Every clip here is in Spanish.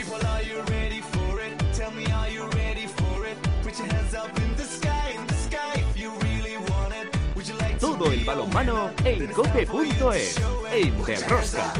People, are you ready for it? Tell me, are you ready for it? Put your hands up in the sky, in the sky, if you really want it. Would you like to Todo el balonmano en cope.es, en Derrosca.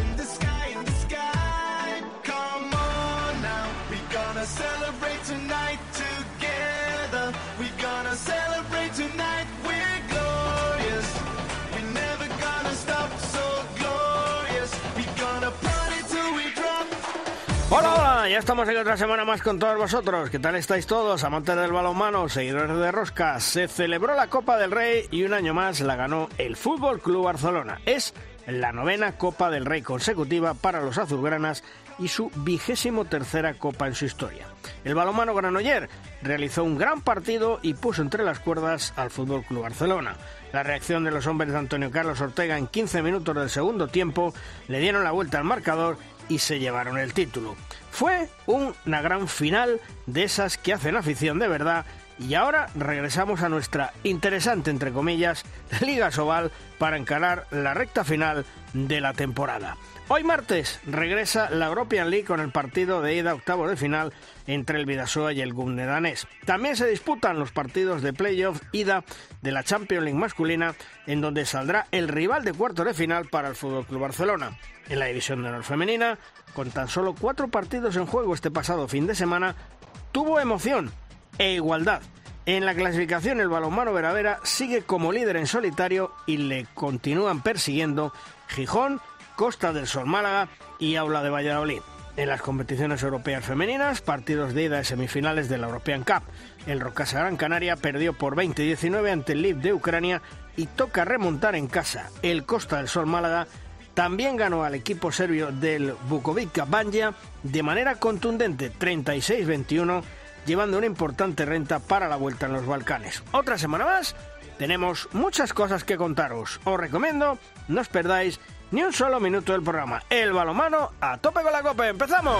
Ya estamos aquí otra semana más con todos vosotros. ¿Qué tal estáis todos, amantes del balonmano, seguidores de Rosca? Se celebró la Copa del Rey y un año más la ganó el Fútbol Club Barcelona. Es la novena Copa del Rey consecutiva para los azulgranas y su vigésimo tercera Copa en su historia. El balonmano granoller realizó un gran partido y puso entre las cuerdas al Fútbol Club Barcelona. La reacción de los hombres de Antonio Carlos Ortega en 15 minutos del segundo tiempo le dieron la vuelta al marcador y se llevaron el título. Fue una gran final de esas que hacen afición de verdad y ahora regresamos a nuestra interesante, entre comillas, Liga Sobal para encarar la recta final de la temporada. Hoy martes regresa la European League con el partido de ida octavo de final entre el Vidasoa y el Gumne danés. También se disputan los partidos de playoff ida de la Champions League masculina, en donde saldrá el rival de cuarto de final para el Fútbol Club Barcelona. En la división de honor femenina, con tan solo cuatro partidos en juego este pasado fin de semana, tuvo emoción e igualdad. En la clasificación el balonmano Veravera sigue como líder en solitario y le continúan persiguiendo Gijón, Costa del Sol Málaga y Aula de Valladolid. En las competiciones europeas femeninas, partidos de ida de semifinales de la European Cup. El Rocasa Gran Canaria perdió por 20-19 ante el Lip de Ucrania y toca remontar en casa. El Costa del Sol Málaga también ganó al equipo serbio del Bukovica Banja de manera contundente 36-21, llevando una importante renta para la vuelta en los Balcanes. Otra semana más, tenemos muchas cosas que contaros. Os recomiendo, no os perdáis ni un solo minuto del programa. El balomano a tope con la copa. ¡Empezamos!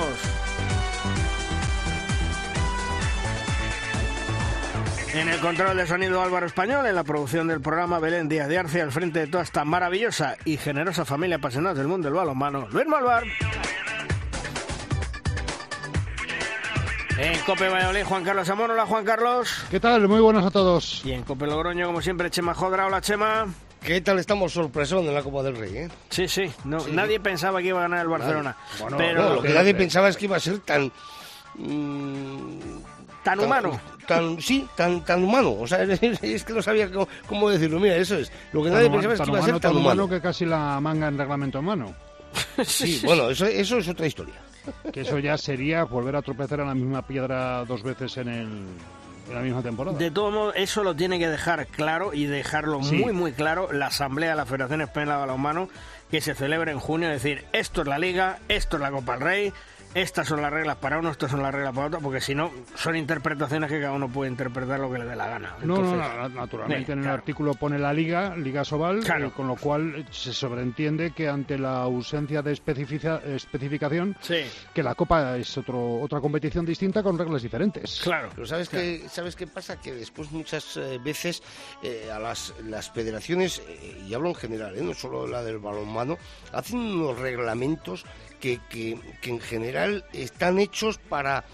En el control de sonido Álvaro Español, en la producción del programa Belén Díaz de Arce, al frente de toda esta maravillosa y generosa familia apasionada del mundo del balonmano, Luis Malvar. En Cope Valladolid, Juan Carlos Amón. Hola, Juan Carlos. ¿Qué tal? Muy buenas a todos. Y en Cope Logroño, como siempre, Chema Jodra. Hola, Chema. ¿Qué tal estamos sorpresón en la Copa del Rey? Eh? Sí, sí, no, nadie pensaba que iba a ganar el Barcelona. Bueno, pero no, lo que nadie pensaba es que iba a ser tan... mm, tan humano. Tan, sí, tan, tan humano. O sea, es, que no sabía cómo, cómo decirlo. Mira, eso es. Lo que Tan nadie pensaba es tan que iba a humano, ser tan tan humano. que casi la manga en reglamento en mano. Sí, bueno, eso, eso es otra historia. Que eso ya sería volver a tropezar en la misma piedra dos veces en, el, en la misma temporada. De todo modo, eso lo tiene que dejar claro y dejarlo Sí. muy, muy claro la Asamblea de la Federación Española de Balonmano que se celebra en junio. Es decir, esto es la Liga, esto es la Copa del Rey, estas son las reglas para uno, estas son las reglas para otro, porque si no, son interpretaciones que cada uno puede interpretar lo que le dé la gana. No, no, Entonces, no, naturalmente Sí, en el claro. artículo pone la Liga, Liga Sobal, Claro. eh, con lo cual se sobreentiende que ante la ausencia de especifica- especificación, Sí, que la Copa es otro, otra competición distinta con reglas diferentes. claro. Pero ¿sabes, qué, ¿sabes qué pasa? Que después muchas eh, veces eh, a las, las federaciones, eh, y hablo en general, eh, no solo la del balonmano, hacen unos reglamentos que, que, que en general están hechos para...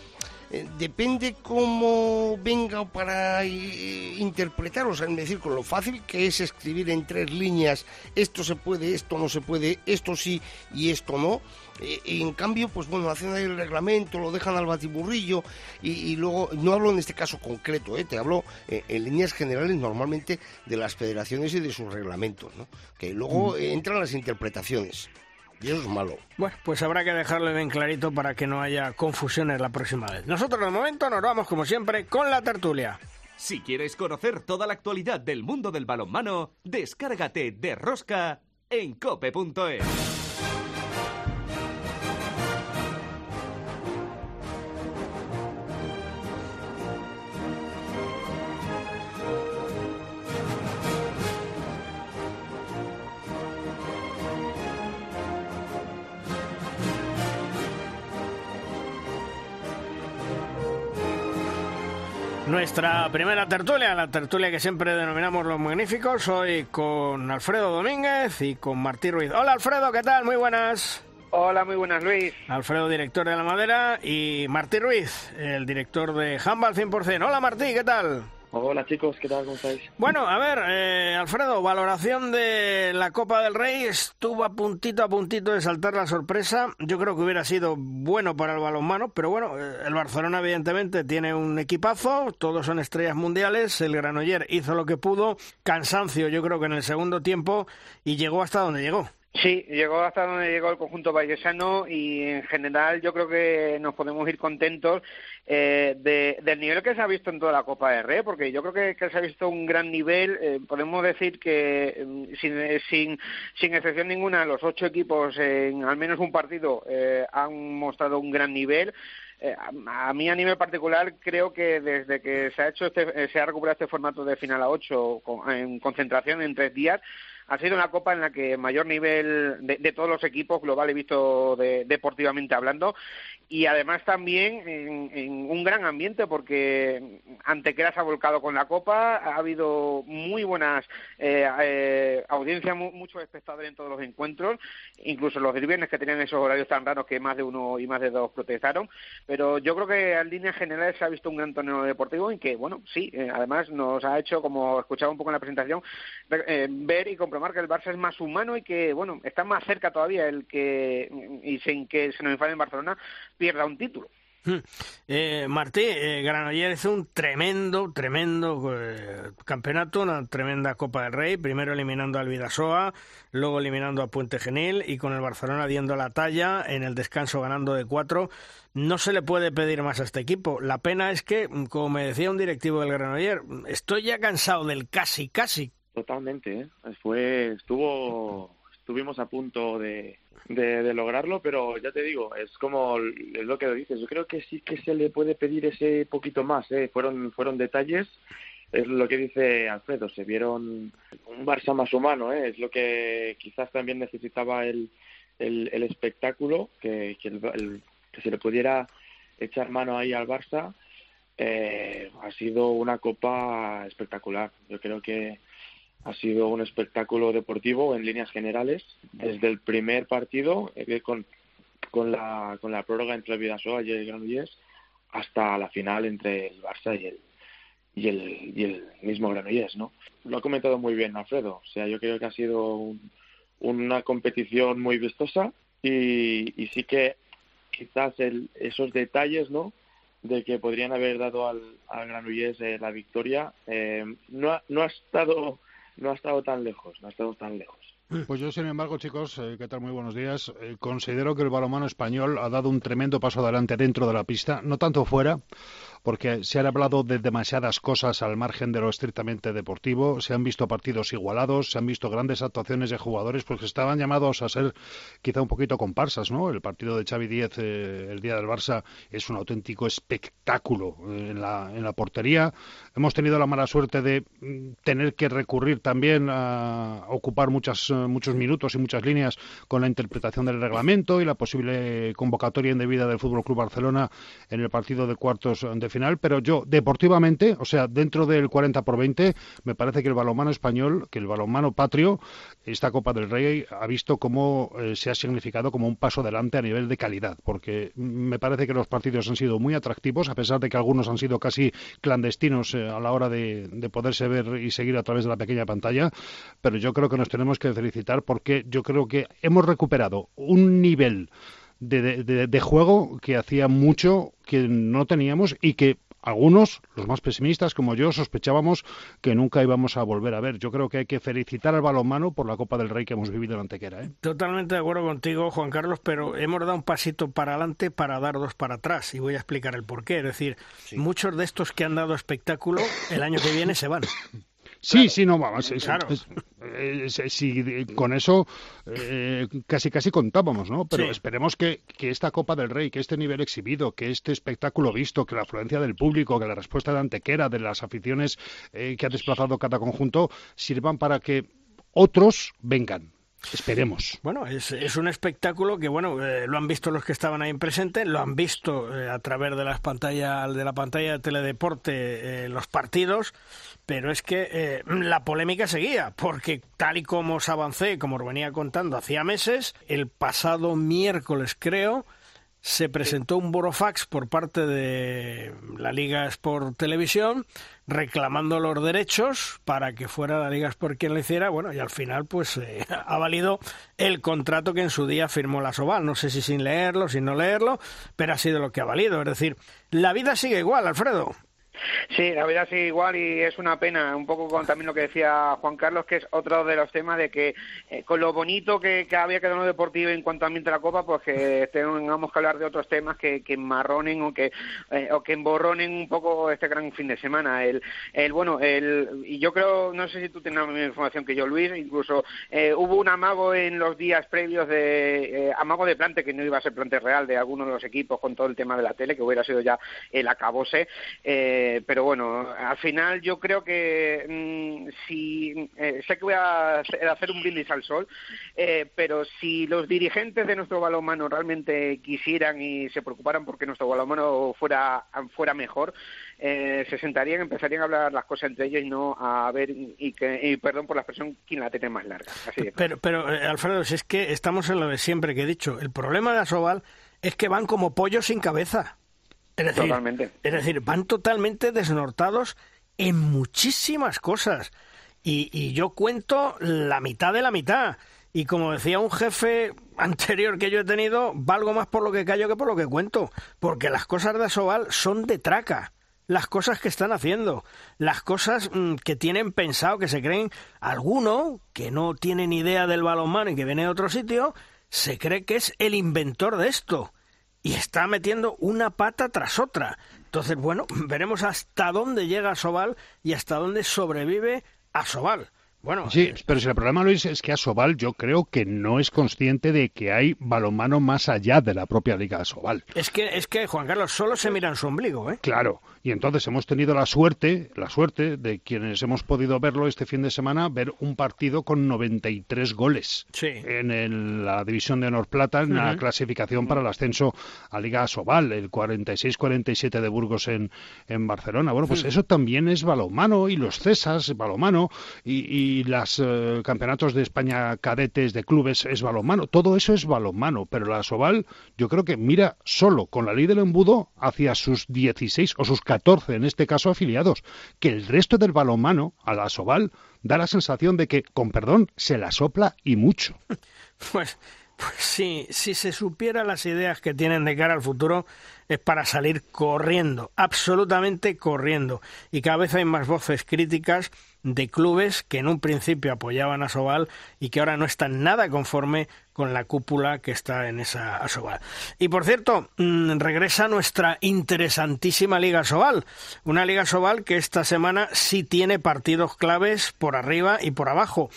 eh, depende cómo venga o para eh, interpretar, o sea, es decir, con lo fácil que es escribir en tres líneas, esto se puede, esto no se puede, esto sí y esto no. Eh, y en cambio, pues bueno, hacen ahí el reglamento, lo dejan al batiburrillo y, y luego, no hablo en este caso concreto, eh, te hablo eh, en líneas generales normalmente de las federaciones y de sus reglamentos, ¿no? Que luego eh, entran las interpretaciones. Y eso es malo. Bueno, pues habrá que dejarlo bien clarito para que no haya confusiones la próxima vez. Nosotros de momento nos vamos, como siempre, con la tertulia. Si quieres conocer toda la actualidad del mundo del balonmano, descárgate de Rosca en cope.es. Nuestra primera tertulia, la tertulia que siempre denominamos los magníficos, hoy con Alfredo Domínguez y con Martí Ruiz. Hola Alfredo, ¿qué tal? Muy buenas. Hola, muy buenas, Luis. Alfredo, director de La Madera, y Martí Ruiz, el director de Handball 100%. Hola, Martí, ¿qué tal? Hola chicos, ¿qué tal? ¿Cómo estáis? Bueno, a ver, eh, Alfredo, valoración de la Copa del Rey. Estuvo a puntito a puntito de saltar la sorpresa. Yo creo que hubiera sido bueno para el balonmano, pero bueno, eh, el Barcelona evidentemente tiene un equipazo, todos son estrellas mundiales. El Granoller hizo lo que pudo, cansancio yo creo que en el segundo tiempo y llegó hasta donde llegó. Sí, llegó hasta donde llegó el conjunto vallecano y en general yo creo que nos podemos ir contentos eh, de, del nivel que se ha visto en toda la Copa de Rey, porque yo creo que, que se ha visto un gran nivel. Eh, podemos decir que mm, sin, eh, sin, sin excepción ninguna los ocho equipos en al menos un partido eh, han mostrado un gran nivel. Eh, a, a mí a nivel particular creo que desde que se ha hecho este, eh, se ha recuperado este formato de final a ocho en concentración en tres días ha sido una copa en la que mayor nivel de, de todos los equipos global he visto de- deportivamente hablando. Y además también en, en un gran ambiente porque Antequera se ha volcado con la copa, ha habido muy buenas eh, eh, audiencias, mu- muchos espectadores en todos los encuentros, incluso los del viernes que tenían esos horarios tan raros que más de uno y más de dos protestaron, pero yo creo que en líneas generales se ha visto un gran torneo deportivo y que, bueno, sí, eh, además nos ha hecho, como escuchaba un poco en la presentación, ver, eh, y comprobar que el Barça es más humano y que, bueno, está más cerca todavía el que, y sin que se nos enfade en Barcelona, pierda un título. Hmm. Eh, Martí, eh, Granoller hizo un tremendo, tremendo eh, campeonato, una tremenda Copa del Rey, primero eliminando al Vidasoa, luego eliminando a Puente Genil y con el Barcelona diendo la talla, en el descanso ganando de cuatro. No se le puede pedir más a este equipo. La pena es que, como me decía un directivo del Granoller, estoy ya cansado del casi, casi. Totalmente, ¿eh? Fue, estuvo, estuvimos a punto de, de, lograrlo, pero ya te digo, es como es lo que dices. Yo creo que sí que se le puede pedir ese poquito más, ¿eh? Fueron, fueron detalles. Es lo que dice Alfredo, se vieron un Barça más humano, ¿eh? Es lo que quizás también necesitaba el, el, el espectáculo, que, que, el- que se le pudiera echar mano ahí al Barça. Eh, ha sido una copa espectacular. Yo creo que ha sido un espectáculo deportivo en líneas generales desde el primer partido eh, con, con la con la prórroga entre el Vidasoa y el Granollers hasta la final entre el Barça y el y el, y el mismo Granollers, ¿no? Lo ha comentado muy bien Alfredo. O sea, yo creo que ha sido un- una competición muy vistosa y, y sí que quizás el, esos detalles, ¿no? de que podrían haber dado al, al Granollers eh, la victoria eh, no ha, no ha estado no ha estado tan lejos no ha estado tan lejos Pues yo, sin embargo, chicos, eh, ¿qué tal? Muy buenos días. Eh, considero que el balonmano español ha dado un tremendo paso adelante dentro de la pista, no tanto fuera, porque se han hablado de demasiadas cosas al margen de lo estrictamente deportivo, se han visto partidos igualados, se han visto grandes actuaciones de jugadores, porque estaban llamados a ser quizá un poquito comparsas, ¿no? El partido de Xavi Díez eh, el día del Barça es un auténtico espectáculo eh, en la, en la portería. Hemos tenido la mala suerte de mm, tener que recurrir también a ocupar muchas, eh, muchos minutos y muchas líneas con la interpretación del reglamento y la posible convocatoria indebida del Fútbol Club Barcelona en el partido de cuartos de final. Pero yo, deportivamente, o sea, dentro del 40 por 20, me parece que el balonmano español, que el balonmano patrio, esta Copa del Rey ha visto cómo eh, se ha significado como un paso adelante a nivel de calidad, porque me parece que los partidos han sido muy atractivos, a pesar de que algunos han sido casi clandestinos eh, a la hora de, de poderse ver y seguir a través de la pequeña pantalla, pero yo creo que nos tenemos que felicitar porque yo creo que hemos recuperado un nivel de, de- de- de juego que hacía mucho que no teníamos y que algunos, los más pesimistas como yo, sospechábamos que nunca íbamos a volver a ver. Yo creo que hay que felicitar al balonmano por la Copa del Rey que hemos vivido en Antequera. ¿eh? Totalmente de acuerdo contigo, Juan Carlos, pero hemos dado un pasito para adelante para dar dos para atrás y voy a explicar el porqué. Es decir, muchos de estos que han dado espectáculo el año que viene se van. Sí, sí, no, vamos. Claro. es- es- es- sí, de- con eso eh, casi casi contábamos, ¿no? Pero Sí. esperemos que, que esta Copa del Rey, que este nivel exhibido, que este espectáculo visto, que la afluencia del público, que la respuesta de Antequera, de las aficiones eh, que ha desplazado cada conjunto, sirvan para que otros vengan. Esperemos. Bueno, es, un espectáculo que, bueno, eh, lo han visto los que estaban ahí presentes, lo han visto eh, a través de las pantallas, de la pantalla de teledeporte, eh, los partidos, pero es que la polémica seguía, porque tal y como os avancé, como os venía contando hacía meses, el pasado miércoles creo, se presentó un burofax por parte de la Liga Sport Televisión reclamando los derechos para que fuera la Liga Sport quien lo hiciera, bueno, y al final pues eh, ha valido el contrato que en su día firmó la Soval, no sé si sin leerlo, sin no leerlo, pero ha sido lo que ha valido, es decir, la vida sigue igual, Alfredo. Sí, la verdad sigue igual y es una pena, un poco con también lo que decía Juan Carlos, que es otro de los temas de que eh, con lo bonito que, que había quedado en lo deportivo en cuanto a ambiente de la Copa, pues que tengamos que hablar de otros temas que, que enmarronen o que eh, o que emborronen un poco este gran fin de semana. El, el bueno, el y yo creo, no sé si tú tienes la misma información que yo, Luis, incluso eh, hubo un amago en los días previos de eh, amago de plante que no iba a ser plante real de alguno de los equipos con todo el tema de la tele, que hubiera sido ya el acabose. Eh, pero bueno, al final yo creo que mm, si eh, sé que voy a hacer un brindis al sol, eh, pero si los dirigentes de nuestro balonmano realmente quisieran y se preocuparan porque nuestro balonmano fuera fuera mejor, eh, se sentarían, empezarían a hablar las cosas entre ellos y no a ver y que y perdón por la expresión quién la tiene más larga. Así Pero, pero eh, Alfredo, si es que estamos en lo de siempre que he dicho, el problema de Asobal es que van como pollos sin cabeza. Es decir, Totalmente. Es decir, van totalmente desnortados en muchísimas cosas. Y, y yo cuento la mitad de la mitad. Y como decía un jefe anterior que yo he tenido, valgo más por lo que callo que por lo que cuento. Porque las cosas de Asobal son de traca. Las cosas que están haciendo, las cosas mm, que tienen pensado, que se creen, alguno que no tiene ni idea del balonmano y que viene de otro sitio, se cree que es el inventor de esto y está metiendo una pata tras otra. Entonces, bueno, veremos hasta dónde llega Sobal y hasta dónde sobrevive Asobal. Bueno, Sí, eh, pero si el problema, Luis, es que Asobal yo creo que no es consciente de que hay balonmano más allá de la propia Liga Asobal. es que es que Juan Carlos solo se mira en su ombligo, ¿eh? Claro, y entonces hemos tenido la suerte, la suerte de quienes hemos podido verlo este fin de semana, ver un partido con 93 goles Sí. en el- la división de Honor Plata, en la Ujú. clasificación para el ascenso a Liga Asobal, el 46-47 de Burgos en, en Barcelona. Bueno, pues eso también es balonmano y los Cesas, balonmano y, y los campeonatos de España cadetes de clubes es balonmano. Todo eso es balonmano, pero la Asobal yo creo que mira solo con la ley del embudo hacia sus 16 o sus 14, en este caso afiliados, que el resto del balonmano, a la Asobal, da la sensación de que, con perdón, se la sopla y mucho. Pues, pues sí, si se supiera las ideas que tienen de cara al futuro, es para salir corriendo, absolutamente corriendo. Y cada vez hay más voces críticas de clubes que en un principio apoyaban a Sobal y que ahora no están nada conforme con la cúpula que está en esa Asobal. Y por cierto, mm, regresa nuestra interesantísima Liga Sobal, una Liga Sobal que esta semana sí tiene partidos claves por arriba y por abajo.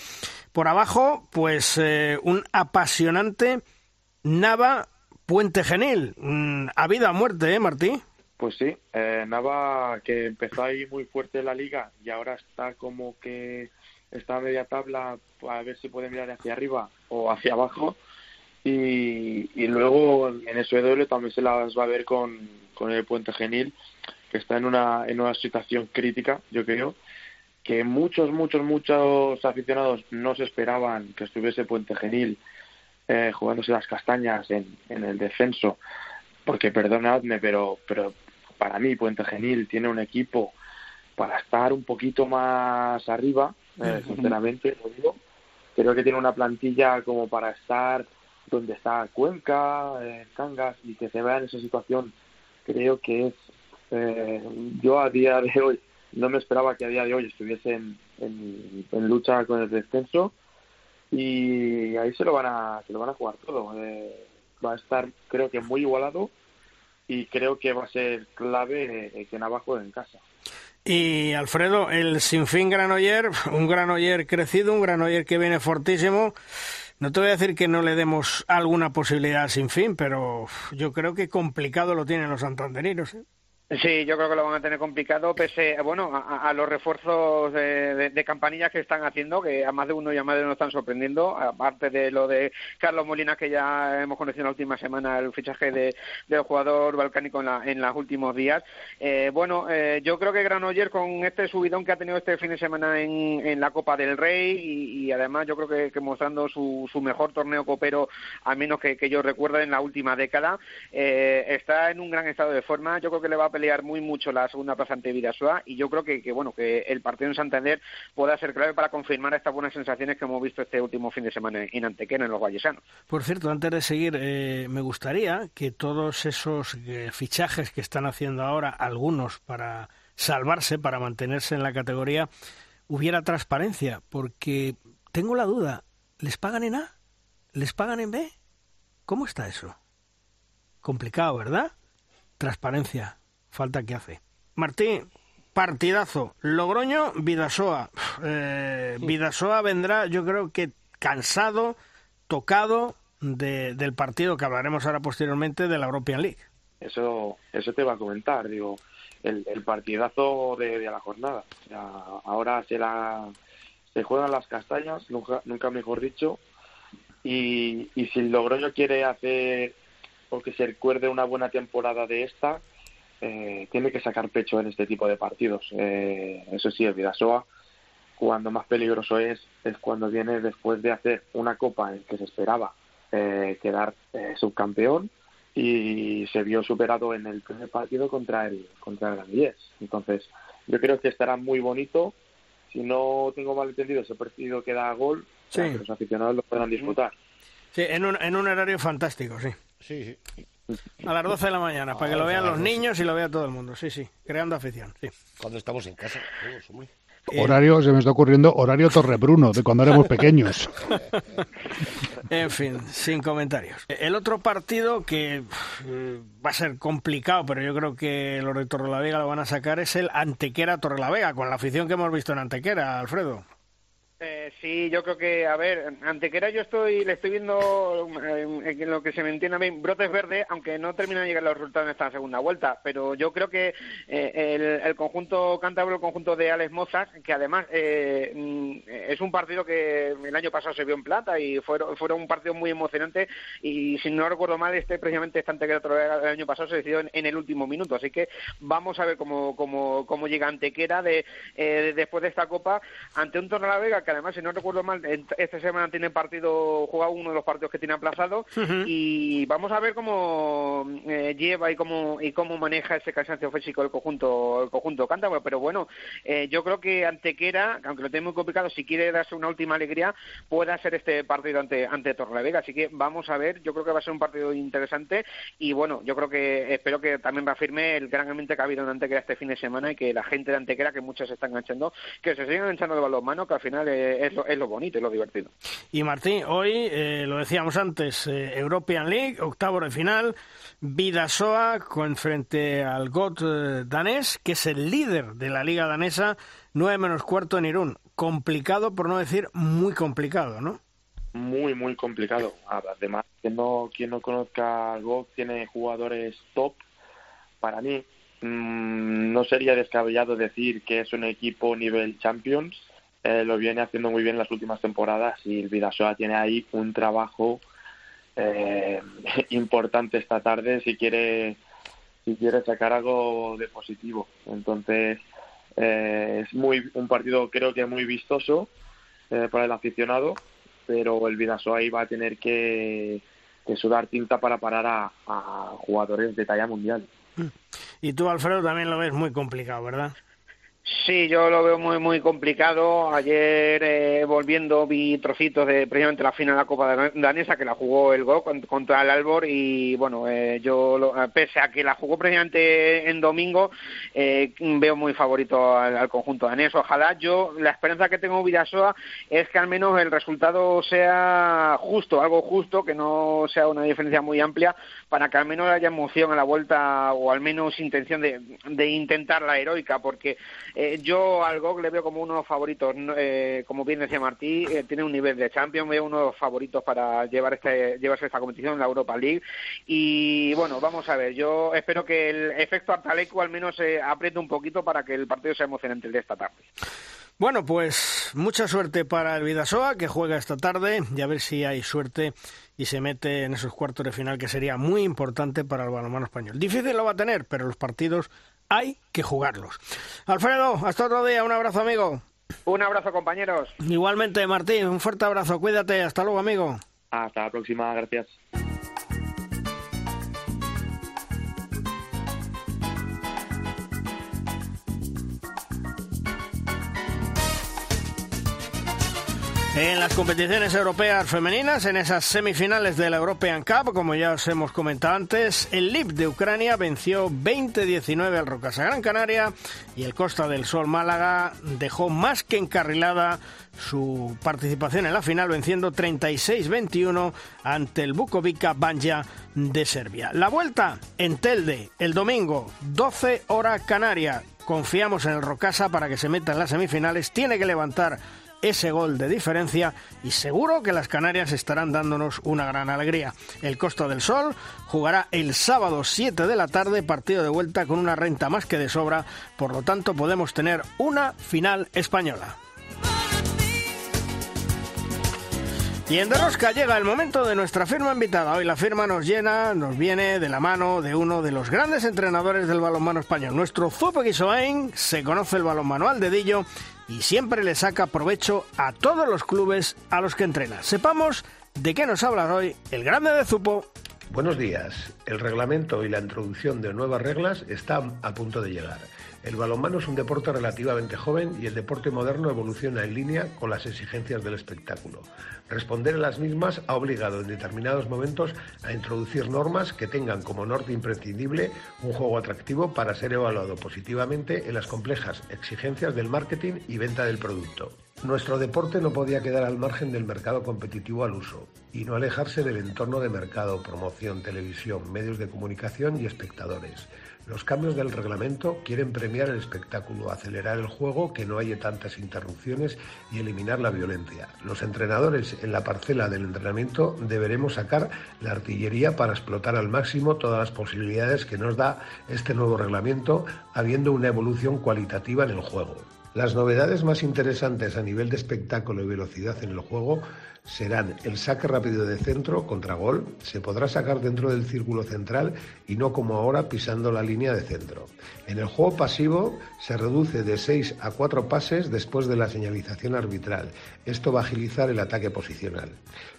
Por abajo, pues eh, un apasionante Nava Puente Genil. Mm, a vida o muerte, ¿eh, Martí? Pues sí, eh, Nava que empezó ahí muy fuerte la liga y ahora está como que está a media tabla a ver si puede mirar hacia arriba o hacia abajo. Y, y luego en SW también se las va a ver con, con el Puente Genil que está en una, en una situación crítica, yo creo, que muchos, muchos, muchos aficionados no se esperaban que estuviese Puente Genil eh, jugándose las castañas en, en el descenso porque perdonadme, pero, pero para mí Puente Genil tiene un equipo para estar un poquito más arriba, eh, sinceramente lo digo. Creo que tiene una plantilla como para estar donde está Cuenca, eh, Cangas, y que se vea en esa situación. Creo que es, eh, yo a día de hoy, no me esperaba que a día de hoy estuviesen en, en lucha con el descenso y ahí se lo van a, se lo van a jugar todo. Eh, va a estar, creo que muy igualado y creo que va a ser clave eh, que Nava juegue en casa. Y Alfredo, el Sinfín Granoller, un Granoller crecido, un Granoller que viene fortísimo. No te voy a decir que no le demos alguna posibilidad al Sinfín, pero yo creo que complicado lo tienen los santanderinos. ¿eh? Sí, yo creo que lo van a tener complicado, pese bueno, a, los refuerzos de, de, campanillas que están haciendo, que a más de uno y a más de uno están sorprendiendo, aparte de lo de Carlos Molina, que ya hemos conocido en la última semana, el fichaje de, del jugador balcánico en, la, en los últimos días. Eh, bueno, eh, yo creo que Granollers, con este subidón que ha tenido este fin de semana en, en la Copa del Rey y, además yo creo que, mostrando su, su, mejor torneo copero, al menos que, que yo recuerdo en la última década, eh, está en un gran estado de forma. Yo creo que le va a pelear muy mucho la segunda plaza ante Vidasoa y yo creo que, bueno que el partido en Santander pueda ser clave para confirmar estas buenas sensaciones que hemos visto este último fin de semana en Antequera, en los Vallesanos. Por cierto, antes de seguir, eh, me gustaría que todos esos eh, fichajes que están haciendo ahora, algunos para salvarse, para mantenerse en la categoría, hubiera transparencia, porque tengo la duda, ¿les pagan en A? ¿Les pagan en B? ¿Cómo está eso? Complicado, ¿verdad? Transparencia falta que hace. Martín, partidazo. Logroño, Vidasoa. Eh, Vidasoa vendrá, yo creo que cansado, tocado del partido que hablaremos ahora posteriormente de la European League. Eso, eso te va a comentar, digo, el, partidazo de, la jornada. ahora se, la, se juegan las castañas, nunca, nunca mejor dicho, y, y si el Logroño quiere hacer o que se recuerde una buena temporada de esta, eh, tiene que sacar pecho en este tipo de partidos. Eh, eso sí, el Vidasoa, cuando más peligroso es, es cuando viene después de hacer una copa en que se esperaba eh, quedar subcampeón y se vio superado en el primer partido contra el contra el Granollers. Entonces, yo creo que estará muy bonito. Si no tengo mal entendido, ese partido queda a gol, los aficionados lo podrán disfrutar. Sí, en un, en un horario fantástico, sí. Sí, sí. A las 12 de la mañana, para que lo vean los niños y lo vea todo el mundo. Sí, sí, creando afición. Sí. Cuando estamos en casa, Horario, se me está ocurriendo, horario Torrebruno, de cuando éramos pequeños. en fin, sin comentarios. El otro partido que eh, va a ser complicado, pero yo creo que los de Torrelavega lo van a sacar, es el Antequera Torrelavega, con la afición que hemos visto en Antequera, Alfredo. Eh, sí, yo creo que, a ver, Antequera yo estoy, le estoy viendo eh, en lo que se me entiende mí, brotes verdes, aunque no terminan de llegar los resultados en esta segunda vuelta, pero yo creo que eh, el, conjunto cántabro, el conjunto de Alex Mozart, que además eh, es un partido que el año pasado se vio en plata y fueron, fueron un partido muy emocionante. Y si no recuerdo mal, este precisamente este Antequera el año pasado se decidió en, el último minuto, así que vamos a ver cómo, cómo, cómo llega Antequera de, después de esta Copa ante un Torre la Vega que además, si no recuerdo mal, esta semana tiene partido, jugado uno de los partidos que tiene aplazado. Y vamos a ver cómo eh, lleva y cómo y cómo maneja ese cansancio físico el conjunto el conjunto cántabro, pero bueno, eh, yo creo que Antequera, aunque lo tiene muy complicado, si quiere darse una última alegría, puede hacer este partido ante ante Torrevega, así que vamos a ver, yo creo que va a ser un partido interesante. Y bueno, yo creo que espero que también reafirme el gran ambiente que ha habido en Antequera este fin de semana y que la gente de Antequera, que muchos se están enganchando, que se sigan enganchando de balonmano, que al final es, lo, es lo bonito y lo divertido. Y Martín, hoy, eh, lo decíamos antes, eh, European League, octavo de final, Vidasoa con frente al GOT eh, danés, que es el líder de la liga danesa, 9 menos cuarto en Irún. Complicado, por no decir muy complicado, ¿no? Muy, muy complicado. Además, quien no, quien no conozca al GOT tiene jugadores top. Para mí, mm, no sería descabellado decir que es un equipo nivel Champions eh, lo viene haciendo muy bien las últimas temporadas y el Vidasoa tiene ahí un trabajo eh, importante esta tarde si quiere si quiere sacar algo de positivo. Entonces eh, es muy un partido creo que muy vistoso para el aficionado pero el Vidasoa ahí va a tener que, sudar tinta para parar a, a jugadores de talla mundial. Y tú Alfredo también lo ves muy complicado verdad Sí, yo lo veo muy muy complicado. Ayer eh, volviendo vi trocitos de precisamente la final de la Copa Danesa que la jugó el GO contra el Albor y bueno, eh, yo eh, pese a que la jugó precisamente en domingo, veo muy favorito al, conjunto danés. Ojalá yo, la esperanza que tengo Vidasoa es que al menos el resultado sea justo, algo justo, que no sea una diferencia muy amplia, para que al menos haya emoción a la vuelta o al menos intención de, de intentar la heroica, porque eh, yo al GOG le veo como uno de los favoritos, eh, como bien decía Martí, eh, tiene un nivel de Champions, veo uno de los favoritos para llevar este, llevarse esta competición en la Europa League y bueno, vamos a ver, yo espero que el efecto Artaleco al menos se apriete un poquito para que el partido sea emocionante el de esta tarde. Bueno, pues mucha suerte para el Vidasoa, que juega esta tarde, y a ver si hay suerte y se mete en esos cuartos de final, que sería muy importante para el balonmano español. Difícil lo va a tener, pero los partidos hay que jugarlos. Alfredo, hasta otro día, un abrazo, amigo. Un abrazo, compañeros. Igualmente, Martín, un fuerte abrazo, cuídate, hasta luego, amigo. Hasta la próxima, gracias. En las competiciones europeas femeninas, en esas semifinales de la European Cup, como ya os hemos comentado antes, el LIP de Ucrania venció 20-19 al Rocasa Gran Canaria y el Costa del Sol Málaga dejó más que encarrilada su participación en la final, venciendo 36-21 ante el Bukovica Banja de Serbia. La vuelta en Telde el domingo, 12 hora Canaria. Confiamos en el Rocasa para que se meta en las semifinales. Tiene que levantar ese gol de diferencia y seguro que las Canarias estarán dándonos una gran alegría. El Costa del Sol jugará el sábado 7 de la tarde, partido de vuelta con una renta más que de sobra, por lo tanto podemos tener una final española. Y en Derrosca llega el momento de nuestra firma invitada. Hoy la firma nos llena, nos viene de la mano de uno de los grandes entrenadores del balonmano español. Nuestro Zupo Guisoain se conoce el balonmano al dedillo y siempre le saca provecho a todos los clubes a los que entrena. Sepamos de qué nos habla hoy el grande de Zupo. Buenos días. El reglamento y la introducción de nuevas reglas están a punto de llegar. El balonmano es un deporte relativamente joven y el deporte moderno evoluciona en línea con las exigencias del espectáculo. Responder a las mismas ha obligado en determinados momentos a introducir normas que tengan como norte imprescindible un juego atractivo para ser evaluado positivamente en las complejas exigencias del marketing y venta del producto. Nuestro deporte no podía quedar al margen del mercado competitivo al uso y no alejarse del entorno de mercado, promoción, televisión, medios de comunicación y espectadores. Los cambios del reglamento quieren premiar el espectáculo, acelerar el juego, que no haya tantas interrupciones y eliminar la violencia. Los entrenadores en la parcela del entrenamiento deberemos sacar la artillería para explotar al máximo todas las posibilidades que nos da este nuevo reglamento, habiendo una evolución cualitativa en el juego. Las novedades más interesantes a nivel de espectáculo y velocidad en el juego serán el saque rápido de centro contra gol, se podrá sacar dentro del círculo central y no como ahora pisando la línea de centro. En el juego pasivo se reduce de 6 a 4 pases después de la señalización arbitral. Esto va a agilizar el ataque posicional.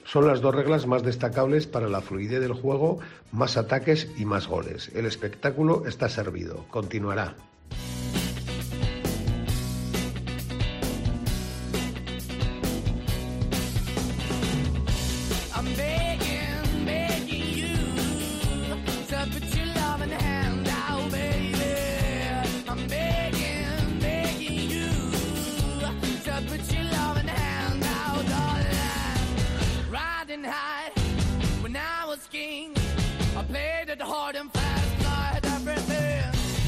Son las dos reglas más destacables para la fluidez del juego, más ataques y más goles. El espectáculo está servido. Continuará.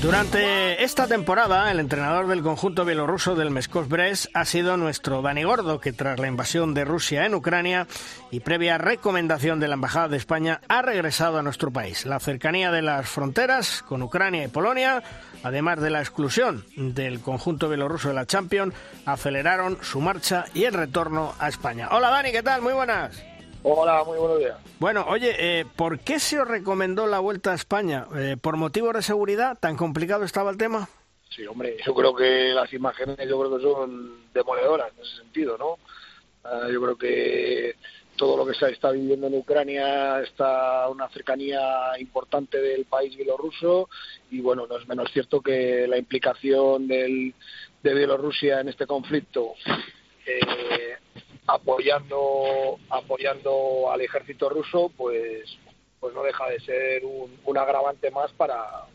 Durante esta temporada, el entrenador del conjunto bielorruso del Meskov Brest ha sido nuestro Dani Gordo, que tras la invasión de Rusia en Ucrania y previa recomendación de la Embajada de España, ha regresado a nuestro país. La cercanía de las fronteras con Ucrania y Polonia, además de la exclusión del conjunto bielorruso de la Champions, aceleraron su marcha y el retorno a España. Hola Dani, ¿qué tal? Muy buenas. Hola, muy buenos días. Bueno, oye, eh, ¿por qué se os recomendó la vuelta a España? Eh, ¿Por motivos de seguridad? ¿Tan complicado estaba el tema? Sí, hombre, yo creo que las imágenes yo creo que son demoledoras en ese sentido, ¿no? Ah, yo creo que todo lo que se está viviendo en Ucrania está a una cercanía importante del país bielorruso y bueno, no es menos cierto que la implicación del, de Bielorrusia en este conflicto eh, apoyando apoyando al ejército ruso pues pues no deja de ser un, un agravante más para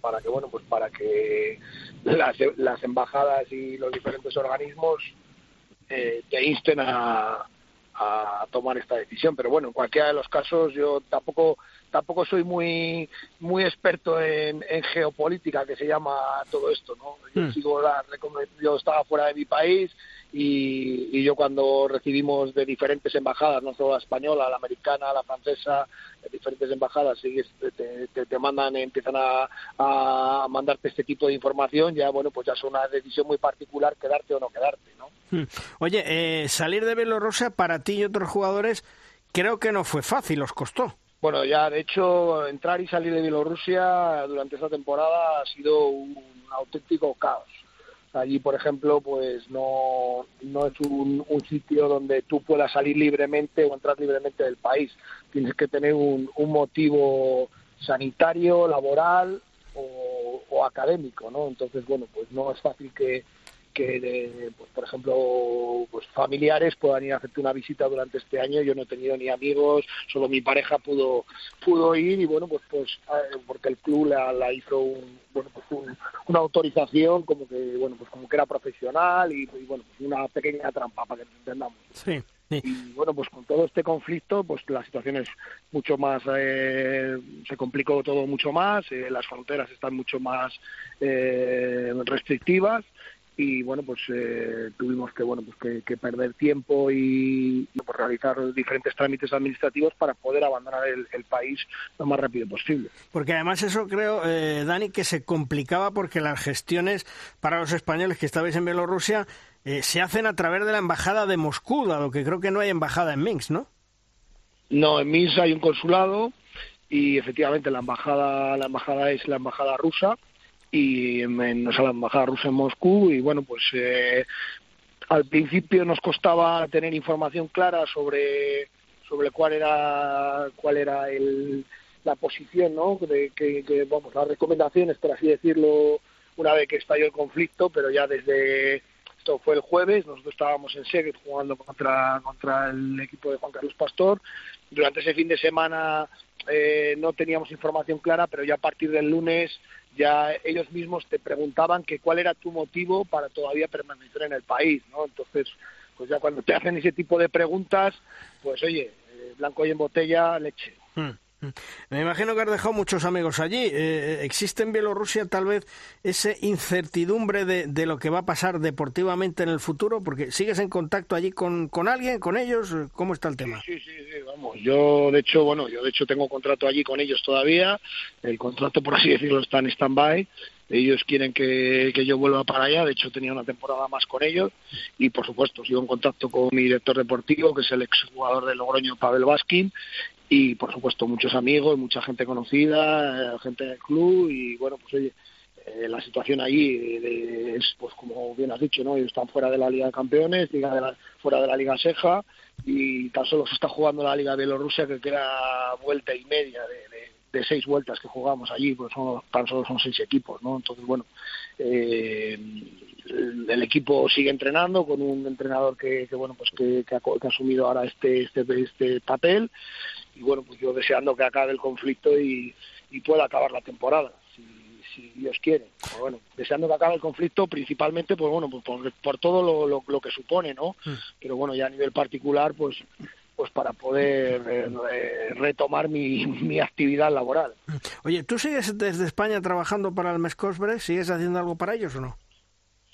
para que bueno pues para que las, las embajadas y los diferentes organismos eh, te insten a, a tomar esta decisión. Pero bueno, en cualquiera de los casos yo tampoco tampoco soy muy muy experto en, en geopolítica que se llama todo esto, ¿no? Yo Hmm. sigo la yo estaba fuera de mi país y, y yo cuando recibimos de diferentes embajadas, no solo la española, la americana, la francesa, de diferentes embajadas, sigues- te, te, te mandan, empiezan a, a mandarte este tipo de información, ya bueno, pues ya es una decisión muy particular quedarte o no quedarte, ¿no? Hmm. Oye, eh, salir de Bielorrusia para ti y otros jugadores creo que no fue fácil, os costó. Bueno, ya de hecho entrar y salir de Bielorrusia durante esta temporada ha sido un auténtico caos. Allí, por ejemplo, pues no, no es un, un sitio donde tú puedas salir libremente o entrar libremente del país. Tienes que tener un, un motivo sanitario, laboral o, o académico, ¿no? Entonces, bueno, pues no es fácil que, que de, pues, por ejemplo, pues familiares puedan ir a hacerte una visita durante este año. Yo no he tenido ni amigos, solo mi pareja pudo pudo ir y bueno, pues pues eh, porque el club la, la hizo un, bueno, pues un- una autorización como que bueno, pues como que era profesional y, y, bueno, pues una pequeña trampa para que nos entendamos. Sí. sí. Y bueno, pues con todo este conflicto, pues la situación es mucho más, eh, se complicó todo mucho más, eh, las fronteras están mucho más eh, restrictivas y bueno, pues eh, tuvimos que bueno, pues que, que perder tiempo y, y, pues, realizar diferentes trámites administrativos para poder abandonar el, el país lo más rápido posible. Porque además eso creo, eh, Dani, que se complicaba porque las gestiones para los españoles que estabais en Bielorrusia eh, se hacen a través de la embajada de Moscú, dado que creo que no hay embajada en Minsk, ¿no? No, en Minsk hay un consulado y efectivamente la embajada, la embajada es la embajada rusa y en, en- sea, la embajada rusa en Moscú y bueno pues eh, al principio nos costaba tener información clara sobre sobre cuál era cuál era el, la posición no de que, que, vamos las recomendaciones por así decirlo una vez que estalló el conflicto pero ya desde esto fue el jueves nosotros estábamos en Seged jugando contra contra el equipo de Juan Carlos Pastor. Durante ese fin de semana eh, no teníamos información clara, pero ya a partir del lunes ya ellos mismos te preguntaban que cuál era tu motivo para todavía permanecer en el país, ¿no? Entonces, pues ya cuando te hacen ese tipo de preguntas, pues oye, eh, blanco y en botella, leche. Hmm. Me imagino que has dejado muchos amigos allí. Eh, ¿Existe en Bielorrusia tal vez esa incertidumbre de, de lo que va a pasar deportivamente en el futuro? Porque sigues en contacto allí con, con alguien, con ellos. ¿Cómo está el tema? Sí, sí, sí, vamos. Yo, de hecho, bueno, yo de hecho tengo contrato allí con ellos todavía. El contrato, por así decirlo, está en stand-by. Ellos quieren que, que yo vuelva para allá. De hecho, tenía una temporada más con ellos. Y, por supuesto, sigo en contacto con mi director deportivo, que es el exjugador de Logroño, Pavel Baskin. Y, por supuesto, muchos amigos, mucha gente conocida, eh, gente del club. Y, bueno, pues oye, eh, la situación eh, es, pues como bien has dicho, ¿no? Ellos están fuera de la Liga de Campeones, liga de la- fuera de la Liga Seja y tan solo se está jugando la Liga Bielorrusia que queda vuelta y media de, de- seis vueltas que jugamos allí, pues son, tan solo son seis equipos, ¿no? Entonces, bueno, eh, el, equipo sigue entrenando con un entrenador que, que, bueno, pues que, que ha, que ha asumido ahora este, este, este papel y bueno, pues yo deseando que acabe el conflicto y, y pueda acabar la temporada, si, si Dios quiere. Pues bueno, deseando que acabe el conflicto principalmente, pues bueno, pues por, por todo lo, lo, lo que supone, ¿no? Pero bueno, ya a nivel particular, pues pues para poder eh, re- retomar mi, mi actividad laboral. Oye, ¿tú sigues desde España trabajando para el Mescosbre? ¿Sigues haciendo algo para ellos o no?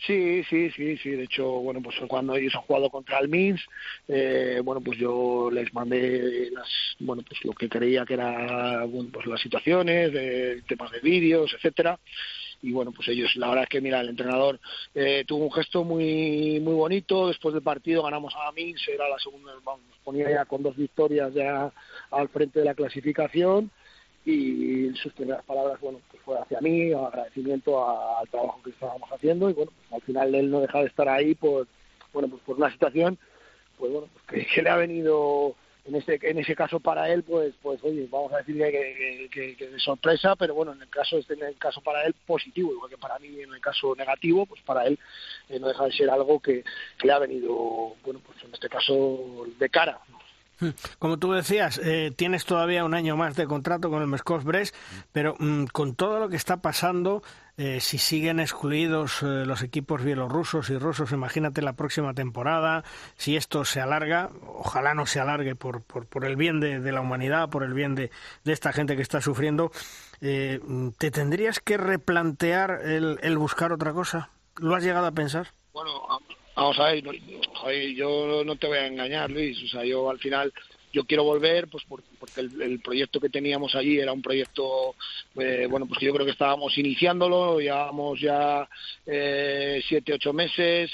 Sí, sí, sí, sí. De hecho, bueno, pues cuando ellos han jugado contra el Minsk, eh, bueno, pues yo les mandé las, bueno, pues lo que creía que era, bueno, pues las situaciones, de, temas de vídeos, etcétera. Y bueno, pues ellos, la verdad es que, mira, el entrenador eh, tuvo un gesto muy muy bonito. Después del partido ganamos a Minsk, era la segunda, vamos, nos ponía ya con dos victorias ya al frente de la clasificación y sus primeras palabras bueno pues fue hacia mí agradecimiento al trabajo que estábamos haciendo y bueno pues al final él no deja de estar ahí por bueno pues por una situación pues bueno pues que, le ha venido en ese en ese caso para él pues pues oye vamos a decir que, que, de sorpresa pero bueno en el caso este en el caso para él positivo igual que para mí en el caso negativo pues para él eh, no deja de ser algo que le ha venido bueno pues en este caso de cara Como tú decías, eh, tienes todavía un año más de contrato con el Moscov Brest, pero mm, con todo lo que está pasando, eh, si siguen excluidos eh, los equipos bielorrusos y rusos, imagínate la próxima temporada, si esto se alarga, ojalá no se alargue por, por, por el bien de, la humanidad, por el bien de, de esta gente que está sufriendo, ¿te tendrías que replantear el, el buscar otra cosa? ¿Lo has llegado a pensar? Bueno, Vamos a ver, yo no te voy a engañar, Luis. O sea, yo al final yo quiero volver pues porque el, proyecto que teníamos allí era un proyecto eh, bueno pues que yo creo que estábamos iniciándolo llevábamos ya eh, siete ocho meses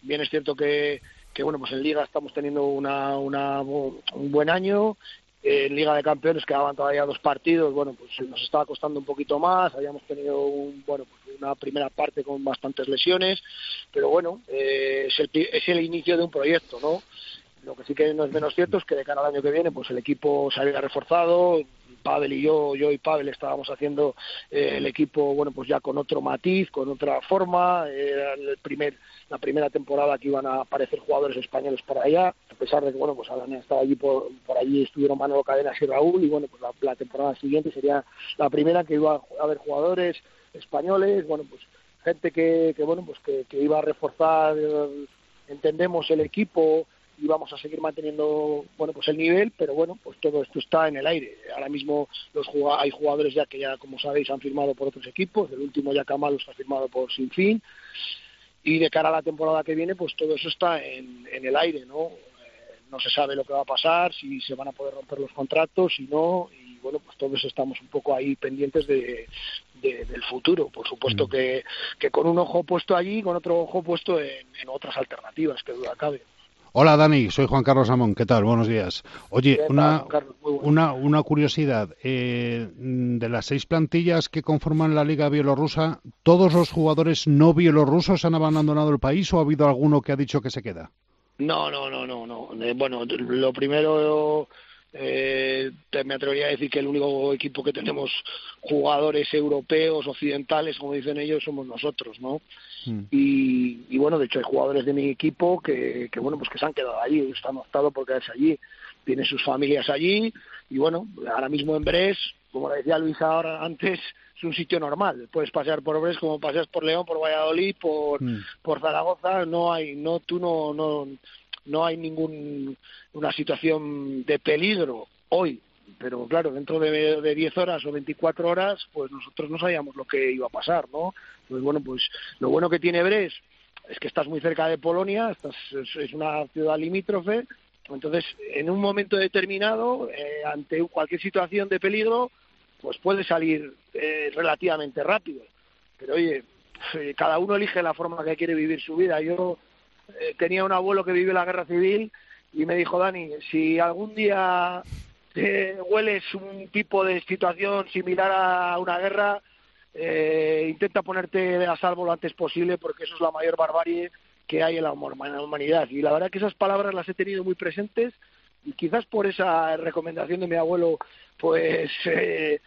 bien es cierto que, que bueno pues en liga estamos teniendo una, una un buen año en Liga de Campeones quedaban todavía dos partidos, bueno, pues nos estaba costando un poquito más, habíamos tenido un, bueno, pues una primera parte con bastantes lesiones, pero bueno, eh, es, el, es el inicio de un proyecto, ¿no? Lo que sí que no es menos cierto es que de cara al año que viene, pues el equipo se había reforzado, Pavel y yo, yo y Pavel estábamos haciendo eh, el equipo, bueno, pues ya con otro matiz, con otra forma. Era el primer, la primera temporada que iban a aparecer jugadores españoles por allá, a pesar de que, bueno, pues Alan estaba allí por, por allí, estuvieron Manolo Cadenas y Raúl, y bueno, pues la, temporada siguiente sería la primera que iba a haber jugadores españoles, bueno, pues gente que, que bueno, pues que, que iba a reforzar, eh, entendemos, el equipo, y vamos a seguir manteniendo bueno pues el nivel pero bueno pues todo esto está en el aire. Ahora mismo los hay jugadores ya que ya como sabéis han firmado por otros equipos. El último ya Kamal está firmado por Sinfín. Y de cara a la temporada que viene pues todo eso está en, en el aire no eh, no se sabe lo que va a pasar si se van a poder romper los contratos si no. Y bueno pues todos estamos un poco ahí pendientes de, del futuro. Por supuesto mm. que, que con un ojo puesto allí con otro ojo puesto en, en otras alternativas que duda cabe Hola Dani, soy Juan Carlos Amón, ¿qué tal? Buenos días. Oye, una, una, una, curiosidad, eh, de las seis plantillas que conforman la Liga Bielorrusa, ¿todos los jugadores no bielorrusos han abandonado el país o ha habido alguno que ha dicho que se queda? No, no, no, no, no. Eh, bueno, lo primero eh, me atrevería a decir que el único equipo que tenemos jugadores europeos, occidentales, como dicen ellos, somos nosotros, ¿no? Mm. Y, y, bueno, de hecho hay jugadores de mi equipo que, que bueno, pues que se han quedado allí, están optados por quedarse allí, tienen sus familias allí y bueno, ahora mismo en Bres, como le decía Luis ahora antes, es un sitio normal. Puedes pasear por Bres como paseas por León, por Valladolid, por, mm. por Zaragoza, no hay, no, tú no, no, no hay ningún una situación de peligro hoy pero claro, dentro de, de 10 horas o 24 horas, pues nosotros no sabíamos lo que iba a pasar, ¿no? Pues bueno, pues lo bueno que tiene Bres es que estás muy cerca de Polonia, estás, es, una ciudad limítrofe, entonces en un momento determinado, eh, ante cualquier situación de peligro, pues puede salir eh, relativamente rápido. Pero oye, eh, cada uno elige la forma que quiere vivir su vida. Yo tenía un abuelo que vive la guerra civil y me dijo, Dani, si algún día eh, hueles un tipo de situación similar a una guerra, eh, intenta ponerte a salvo lo antes posible porque eso es la mayor barbarie que hay en la humanidad. Y la verdad que esas palabras las he tenido muy presentes y quizás por esa recomendación de mi abuelo pues eh,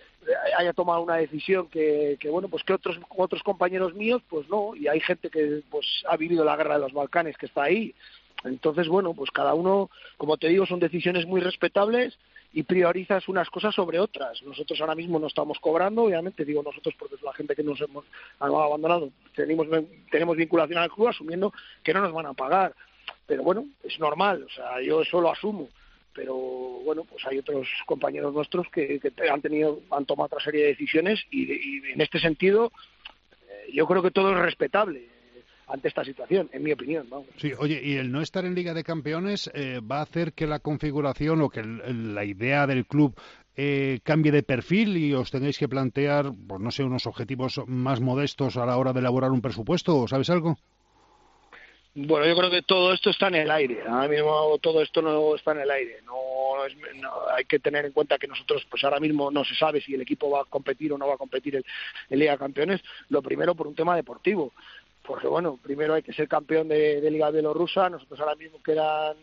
haya tomado una decisión que, que, bueno pues que otros otros compañeros míos pues no y hay gente que pues ha vivido la guerra de los Balcanes que está ahí entonces bueno pues cada uno como te digo son decisiones muy respetables y priorizas unas cosas sobre otras. Nosotros ahora mismo no estamos cobrando, obviamente, digo nosotros porque es la gente que nos hemos abandonado, tenemos, tenemos vinculación al club asumiendo que no nos van a pagar. Pero bueno, es normal, o sea, yo eso lo asumo. Pero bueno, pues hay otros compañeros nuestros que, han tenido, han tomado otra serie de decisiones y, en este sentido eh, yo creo que todo es respetable ante esta situación, en mi opinión. Sí, oye, y el no estar en Liga de Campeones eh, va a hacer que la configuración o que la idea del club eh, cambie de perfil y os tengáis que plantear, pues no sé, unos objetivos más modestos a la hora de elaborar un presupuesto, ¿o ¿sabes algo? Bueno, yo creo que todo esto está en el aire. Ahora mismo todo esto no está en el aire. No, hay que tener en cuenta que nosotros, pues ahora mismo no se sabe si el equipo va a competir o no va a competir en Liga de Campeones. Lo primero por un tema deportivo porque bueno, primero hay que ser campeón de, de Liga Bielorrusa, nosotros ahora mismo quedan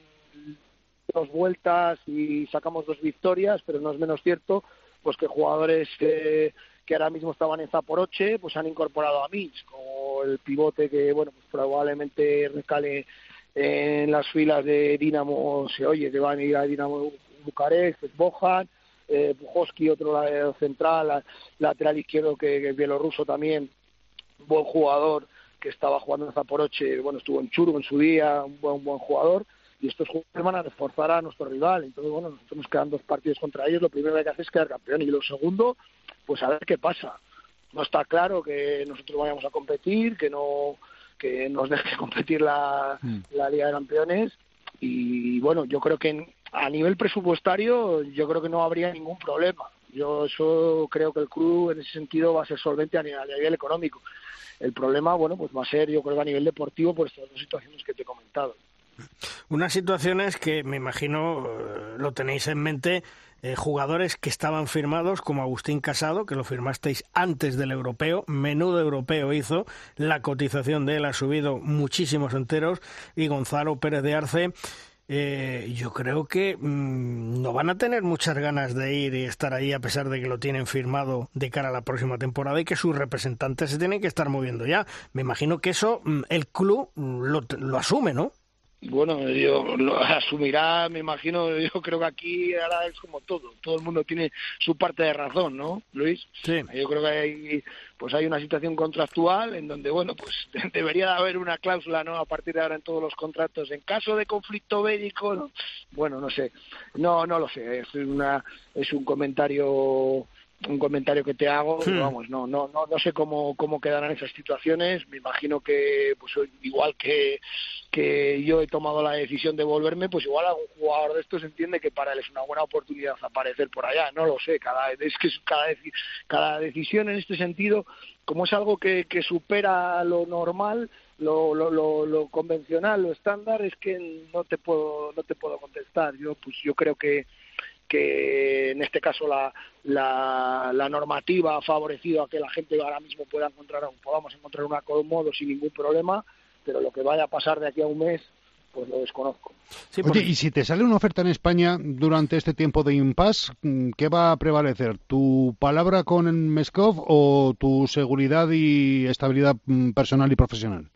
dos vueltas y sacamos dos victorias, pero no es menos cierto pues que jugadores que, que ahora mismo estaban en Zaporoche pues han incorporado a Mitch, como el pivote que bueno pues probablemente recale en las filas de Dinamo se oye que van a ir a Dinamo Bucarest, es Bojan, eh, Pujoski, otro central, lateral izquierdo que, es bielorruso también, buen jugador que estaba jugando en Zaporoche, bueno, estuvo en Churgo en su día, un buen, buen jugador, y estos jugadores van a reforzar a nuestro rival. Entonces, bueno, nosotros nos quedan dos partidos contra ellos, lo primero que hay que hacer es quedar campeón, y lo segundo, pues a ver qué pasa. No está claro que nosotros vayamos a competir, que no que nos deje competir la, mm. la Liga de Campeones, y bueno, yo creo que a nivel presupuestario yo creo que no habría ningún problema. Yo eso creo que el club en ese sentido va a ser solvente a nivel, económico. El problema, bueno, pues va a ser yo creo que a nivel deportivo por estas dos situaciones que te he comentado. Unas situaciones que me imagino eh, lo tenéis en mente, eh, jugadores que estaban firmados como Agustín Casado, que lo firmasteis antes del europeo, menudo europeo hizo, la cotización de él ha subido muchísimos enteros, y Gonzalo Pérez de Arce. Eh, yo creo que mm, no van a tener muchas ganas de ir y estar ahí a pesar de que lo tienen firmado de cara a la próxima temporada y que sus representantes se tienen que estar moviendo ya. Me imagino que eso mm, el club mm, lo, lo asume, ¿no? Bueno, yo lo asumirá, me imagino, yo creo que aquí ahora es como todo, todo el mundo tiene su parte de razón, ¿no, Luis? Sí. Yo creo que hay, pues hay una situación contractual en donde, bueno, pues debería de haber una cláusula, ¿no? A partir de ahora en todos los contratos, en caso de conflicto bélico, bueno, no sé, no, no lo sé, es una, es un comentario un comentario que te hago, hmm. vamos, no, no, no, no sé cómo, cómo quedarán esas situaciones. Me imagino que, pues igual que, que yo he tomado la decisión de volverme, pues igual algún jugador de estos entiende que para él es una buena oportunidad aparecer por allá. No lo sé, cada es que cada, cada decisión en este sentido, como es algo que, que supera lo normal, lo, lo, lo, lo, convencional, lo estándar, es que no te puedo, no te puedo contestar. Yo, pues yo creo que que en este caso la, la, normativa ha favorecido a que la gente ahora mismo pueda encontrar, podamos encontrar un acomodo sin ningún problema, pero lo que vaya a pasar de aquí a un mes, pues lo desconozco. Oye, y si te sale una oferta en España durante este tiempo de impasse, ¿qué va a prevalecer? ¿Tu palabra con Meskov o tu seguridad y estabilidad mm, personal y profesional?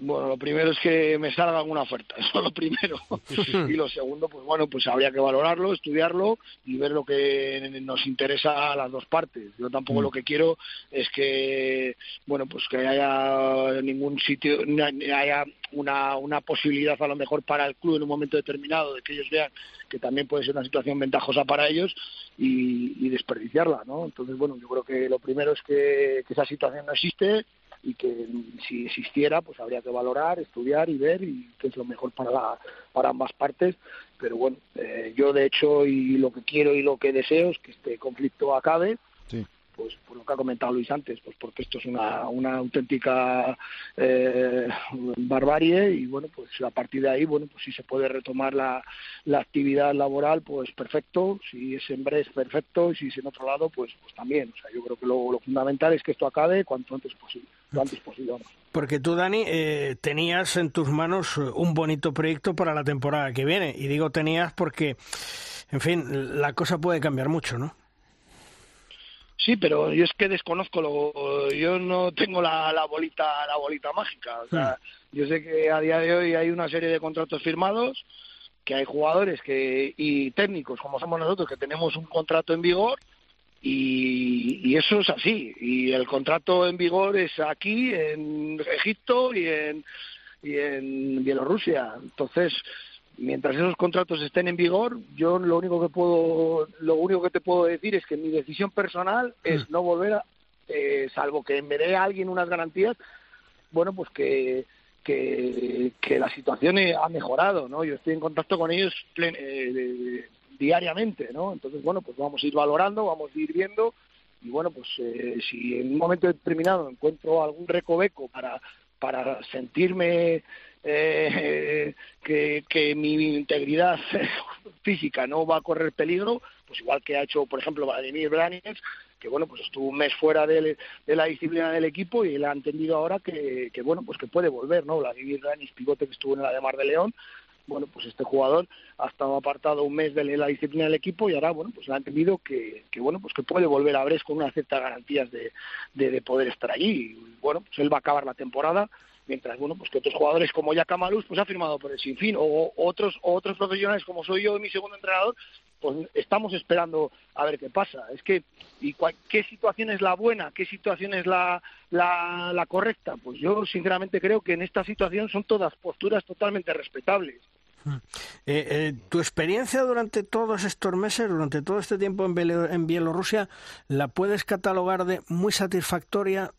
Bueno, lo primero es que me salga alguna oferta, eso es lo primero. y lo segundo, pues bueno, pues habría que valorarlo, estudiarlo y ver lo que nos interesa a las dos partes. Yo tampoco lo mm. que quiero es que, bueno, pues que haya ningún sitio, haya una, una posibilidad a lo mejor para el club en un momento determinado de que ellos vean que también puede ser una situación ventajosa para ellos y, desperdiciarla, ¿no? Entonces, bueno, yo creo que lo primero es que esa situación no existe y que si existiera pues habría que valorar, estudiar y ver y qué es lo mejor para, para ambas partes. Pero bueno, eh, yo de hecho y lo que quiero y lo que deseo es que este conflicto acabe. Pues por lo que ha comentado Luis antes, pues porque esto es una, una auténtica eh, barbarie y bueno, pues a partir de ahí, bueno, pues si se puede retomar la, la actividad laboral, pues perfecto, si es en Brest, perfecto, y si es en otro lado, pues, pues también. O sea, yo creo que lo, lo fundamental es que esto acabe cuanto antes posible lo antes posible. Porque tú, Dani, eh, tenías en tus manos un bonito proyecto para la temporada que viene. Y digo tenías porque, en fin, la cosa puede cambiar mucho, ¿no? Sí, pero yo es que desconozco lo, yo no tengo la, la bolita la bolita mágica. O sea, hmm. yo sé que a día de hoy hay una serie de contratos firmados, que hay jugadores que y técnicos como somos nosotros que tenemos un contrato en vigor y, eso es así. Y el contrato en vigor es aquí, en Egipto y en, y en Bielorrusia. Entonces, mientras esos contratos estén en vigor, yo lo único que puedo, lo único que te puedo decir es que mi decisión personal es mm. no volver a, eh, salvo que me dé a alguien unas garantías, bueno, pues que, que, que la situación ha mejorado, ¿no? Yo estoy en contacto con ellos eh, diariamente, ¿no? Entonces, bueno, pues vamos a ir valorando, vamos a ir viendo y bueno, pues eh, si en un momento determinado encuentro algún recoveco para, para sentirme eh, que, que, mi integridad física no va a correr peligro, pues igual que ha hecho, por ejemplo, Vladimir Branes, que bueno, pues estuvo un mes fuera de, de, la disciplina del equipo y él ha entendido ahora que, que bueno, pues que puede volver, ¿no? Vladimir Branes, pivote que estuvo en la de Mar de León, bueno, pues este jugador ha estado apartado un mes de la disciplina del equipo y ahora, bueno, pues ha entendido que, que bueno, pues que puede volver a Bres con unas ciertas garantías de, de, poder estar allí. Y, bueno, pues él va a acabar la temporada mientras bueno pues que otros jugadores como Jack Malus pues ha firmado por el sinfín o otros otros profesionales como soy yo y mi segundo entrenador pues estamos esperando a ver qué pasa. Es que y qué situación es la buena qué situación es la, la, la correcta pues yo sinceramente creo que en esta situación son todas posturas totalmente respetables. Eh, eh, ¿Tu experiencia durante todos estos meses, durante todo este tiempo en, Bielorrusia, la puedes catalogar de muy satisfactoria,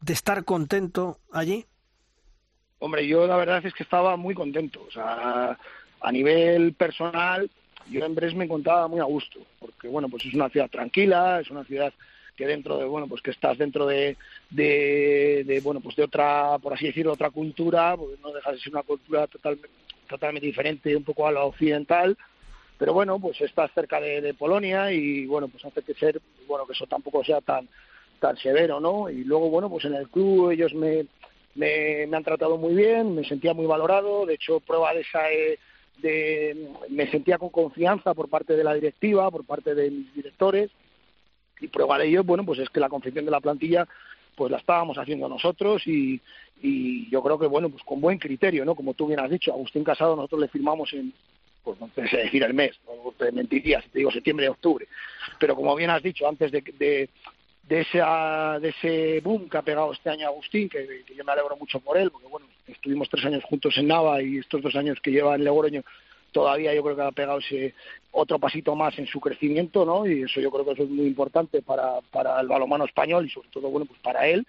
de estar contento allí? Hombre, yo la verdad es que estaba muy contento. O sea, a nivel personal, yo en Brest me encontraba muy a gusto, porque bueno, pues es una ciudad tranquila, es una ciudad que dentro de bueno pues que estás dentro de, de, bueno pues de otra por así decirlo otra cultura pues no deja de ser una cultura totalmente totalmente diferente un poco a lo occidental, pero bueno, pues está cerca de, Polonia y bueno, pues hace que ser, bueno, que eso tampoco sea tan tan severo, ¿no? Y luego, bueno, pues en el club ellos me, me, han tratado muy bien, me sentía muy valorado, de hecho, prueba de esa... Eh, de, me sentía con confianza por parte de la directiva, por parte de mis directores, y prueba de ello, bueno, pues es que la confección de la plantilla pues la estábamos haciendo nosotros y, y yo creo que, bueno, pues con buen criterio, ¿no? Como tú bien has dicho, Agustín Casado nosotros le firmamos en, pues no sé decir el mes, no te mentiría si te digo septiembre, octubre, pero como bien has dicho, antes de, de, de, esa, de ese boom que ha pegado este año Agustín, que, yo me alegro mucho por él, porque bueno, estuvimos tres años juntos en Nava y estos dos años que lleva en Logroño todavía yo creo que ha pegado ese otro pasito más en su crecimiento, ¿no? Y eso yo creo que eso es muy importante para, para el balonmano español y sobre todo, bueno, pues para él.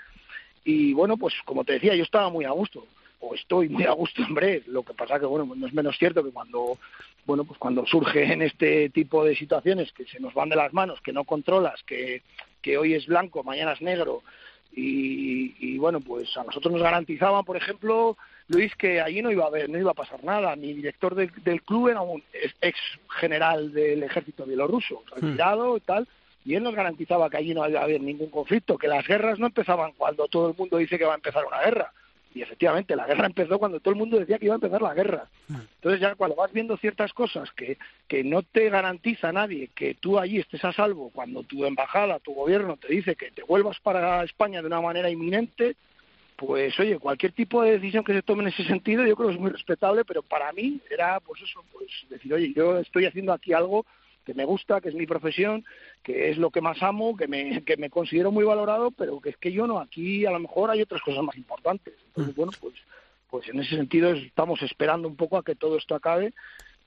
Y bueno, pues como te decía, yo estaba muy a gusto, o estoy muy a gusto hombre Lo que pasa que, bueno, no es menos cierto que cuando, bueno, pues cuando surge en este tipo de situaciones que se nos van de las manos, que no controlas, que, que hoy es blanco, mañana es negro, y, y bueno, pues a nosotros nos garantizaban, por ejemplo, Luis, que allí no iba a haber, no iba a pasar nada. Mi director del club era un ex general del ejército bielorruso, hmm. retirado y tal, y él nos garantizaba que allí no iba a haber ningún conflicto, que las guerras no empezaban cuando todo el mundo dice que va a empezar una guerra. Y efectivamente, la guerra empezó cuando todo el mundo decía que iba a empezar la guerra. Entonces ya cuando vas viendo ciertas cosas que, que no te garantiza nadie que tú allí estés a salvo, cuando tu embajada, tu gobierno te dice que te vuelvas para España de una manera inminente, pues oye, cualquier tipo de decisión que se tome en ese sentido yo creo que es muy respetable, pero para mí era pues eso, pues decir, oye, yo estoy haciendo aquí algo que me gusta, que es mi profesión, que es lo que más amo, que me, que me considero muy valorado, pero que es que yo no, aquí a lo mejor hay otras cosas más importantes. Entonces, bueno, pues, pues en ese sentido estamos esperando un poco a que todo esto acabe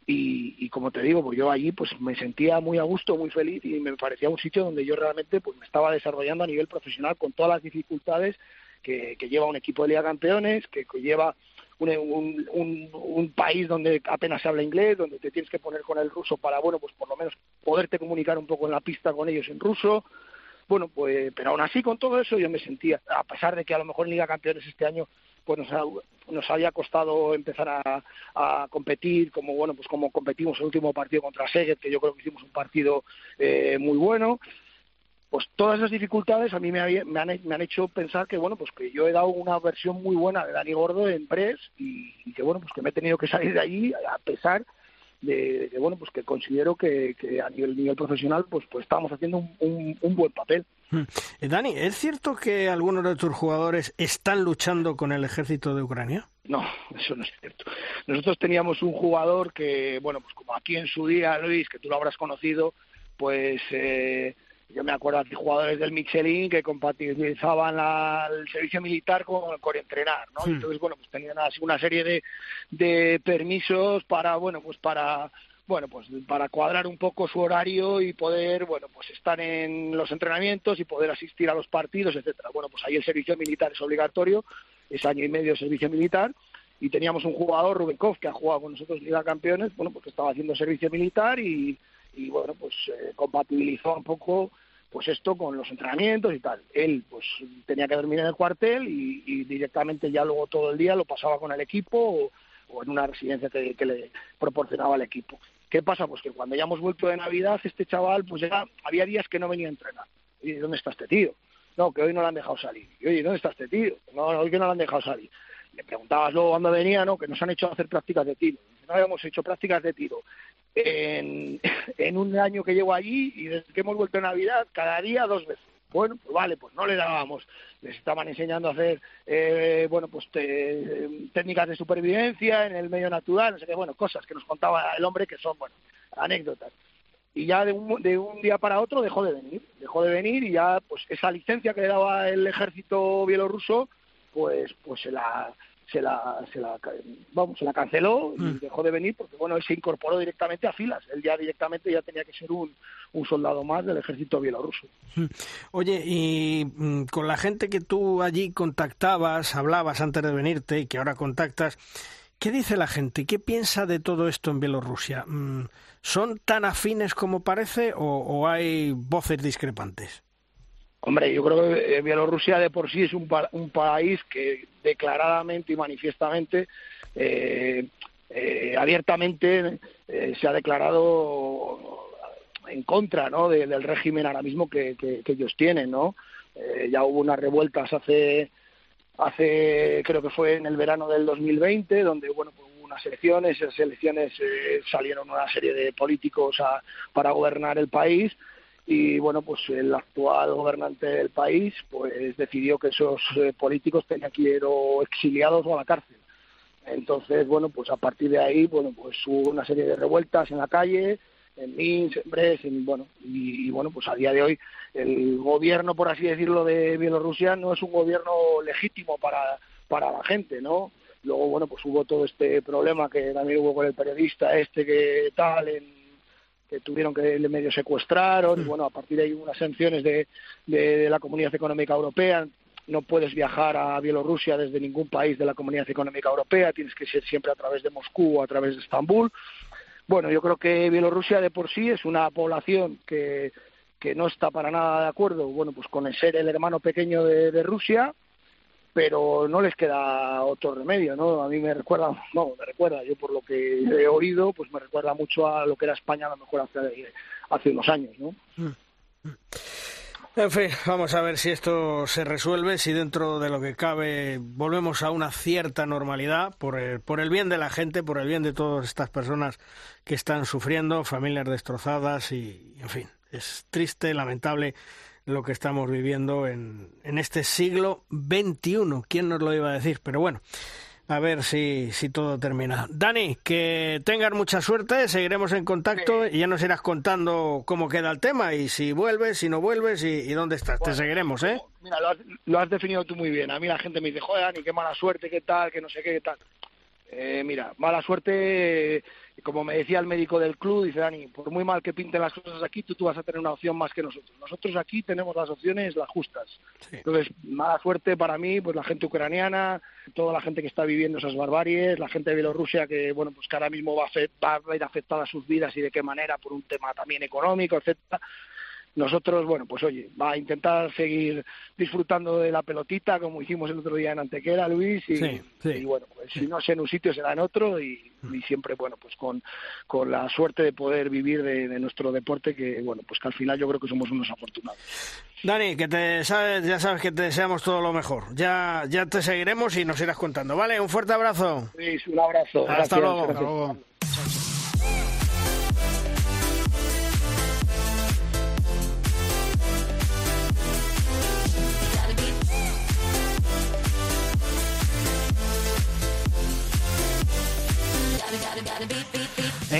y, y, como te digo, pues yo allí pues me sentía muy a gusto, muy feliz y me parecía un sitio donde yo realmente pues me estaba desarrollando a nivel profesional con todas las dificultades que, lleva un equipo de Liga Campeones, que, lleva un, un, país donde apenas se habla inglés, donde te tienes que poner con el ruso para, bueno, pues por lo menos poderte comunicar un poco en la pista con ellos en ruso. Bueno, pues, pero aún así con todo eso yo me sentía, a pesar de que a lo mejor en Liga Campeones este año pues nos, nos había costado empezar a, a, competir como bueno pues como competimos el último partido contra Seged que yo creo que hicimos un partido eh, muy bueno pues todas esas dificultades a mí me, han, hecho pensar que bueno pues que yo he dado una versión muy buena de Dani Gordo en Press y, que bueno pues que me he tenido que salir de allí a pesar de, que bueno pues que considero que, a nivel, nivel profesional pues pues estamos haciendo un, buen papel hmm. eh, Dani es cierto que algunos de tus jugadores están luchando con el ejército de Ucrania no, eso no es cierto. Nosotros teníamos un jugador que, bueno, pues como aquí en su día, Luis, que tú lo habrás conocido, pues eh, yo me acuerdo de jugadores del Michelin que compatibilizaban el servicio militar con el entrenar, ¿no? Hmm. Entonces, bueno, pues tenían así una serie de, de permisos para, bueno, pues para bueno, pues para cuadrar un poco su horario y poder, bueno, pues estar en los entrenamientos y poder asistir a los partidos, etcétera. Bueno, pues ahí el servicio militar es obligatorio, es año y medio de servicio militar, y teníamos un jugador, Rubenkov, que ha jugado con nosotros Liga Campeones, bueno, pues estaba haciendo servicio militar y, y bueno, pues eh, compatibilizó un poco pues esto con los entrenamientos y tal. Él pues tenía que dormir en el cuartel y, directamente ya luego todo el día lo pasaba con el equipo o, en una residencia que, le proporcionaba el equipo. ¿Qué pasa? Pues que cuando ya hemos vuelto de Navidad, este chaval, pues ya había días que no venía a entrenar. Y ¿dónde está este tío? No, que hoy no lo han dejado salir. Y oye, ¿dónde está este tío? No, hoy que no lo han dejado salir. Le preguntabas luego cuando venía, ¿no? Que nos han hecho hacer prácticas de tiro. No habíamos hecho prácticas de tiro en, un año que llevo allí y desde que hemos vuelto a Navidad, cada día dos veces. Bueno, pues vale, pues no le dábamos. Les estaban enseñando a hacer, eh, bueno, pues te- técnicas de supervivencia en el medio natural, no sé qué, bueno, cosas que nos contaba el hombre que son, bueno, anécdotas. Y ya de un, de un día para otro dejó de venir, dejó de venir y ya, pues esa licencia que le daba el ejército bielorruso, pues, pues se la, se la, se la, vamos, se la canceló y dejó de venir porque, bueno, él se incorporó directamente a filas. Él ya directamente ya tenía que ser un, un soldado más del ejército bielorruso. Oye, y mm, con la gente que tú allí contactabas, hablabas antes de venirte y que ahora contactas, ¿qué dice la gente? ¿Qué piensa de todo esto en Bielorrusia? Mm, ¿Son tan afines como parece o, o hay voces discrepantes? Hombre, yo creo que eh, Bielorrusia de por sí es un, pa- un país que declaradamente y manifiestamente, eh, eh, abiertamente, se ha declarado en contra ¿no? de- del régimen ahora mismo que, que- ellos tienen. ¿no? Ya hubo unas revueltas hace, hace, creo que fue en el verano del 2020, donde bueno, pues hubo unas elecciones, esas elecciones salieron una serie de políticos a- para gobernar el país y bueno pues el actual gobernante del país pues decidió que esos eh, políticos tenían que ir o exiliados o a la cárcel. Entonces bueno pues a partir de ahí bueno pues hubo una serie de revueltas en la calle en Minsk, en Brest, en, bueno y, bueno pues a día de hoy el gobierno por así decirlo de Bielorrusia no es un gobierno legítimo para para la gente no luego bueno pues hubo todo este problema que también hubo con el periodista este que tal en que tuvieron que medio secuestraron y bueno a partir de ahí unas sanciones de, de, de la Comunidad Económica Europea. No puedes viajar a Bielorrusia desde ningún país de la Comunidad Económica Europea tienes que ser siempre a través de Moscú o a través de Estambul. Bueno yo creo que Bielorrusia de por sí es una población que que no está para nada de acuerdo bueno pues con el ser el hermano pequeño de, de Rusia pero no les queda otro remedio, ¿no? A mí me recuerda, no, me recuerda, yo por lo que he oído, pues me recuerda mucho a lo que era España a lo mejor hace, hace unos años, ¿no? En fin, vamos a ver si esto se resuelve, si dentro de lo que cabe volvemos a una cierta normalidad por el, por el bien de la gente, por el bien de todas estas personas que están sufriendo, familias destrozadas y, en fin, es triste, lamentable lo que estamos viviendo en, en este siglo XXI. ¿Quién nos lo iba a decir? Pero bueno, a ver si, si todo termina. Dani, que tengas mucha suerte, seguiremos en contacto y ya nos irás contando cómo queda el tema y si vuelves, si no vuelves y, y dónde estás. Te seguiremos, ¿eh? Mira, lo has, lo has definido tú muy bien. A mí la gente me dice, joder, Dani, qué mala suerte, qué tal, que no sé qué, qué tal. Eh, mira, mala suerte, como me decía el médico del club, dice Dani, por muy mal que pinten las cosas aquí, tú, tú vas a tener una opción más que nosotros. Nosotros aquí tenemos las opciones, las justas. Sí. Entonces, mala suerte para mí, pues la gente ucraniana, toda la gente que está viviendo esas barbaries, la gente de Bielorrusia que, bueno, pues que ahora mismo va a, va a ver afectadas sus vidas y de qué manera por un tema también económico, etcétera nosotros, bueno, pues oye, va a intentar seguir disfrutando de la pelotita como hicimos el otro día en Antequera, Luis, y, Sí, sí. y bueno, pues si no es en un sitio será en otro y, y siempre, bueno, pues con, con la suerte de poder vivir de, de nuestro deporte que, bueno, pues que al final yo creo que somos unos afortunados. Dani, que te sabes, ya sabes que te deseamos todo lo mejor. Ya, ya te seguiremos y nos irás contando, ¿vale? Un fuerte abrazo. Luis, un abrazo. Hasta Gracias, luego. gracias. Hasta luego.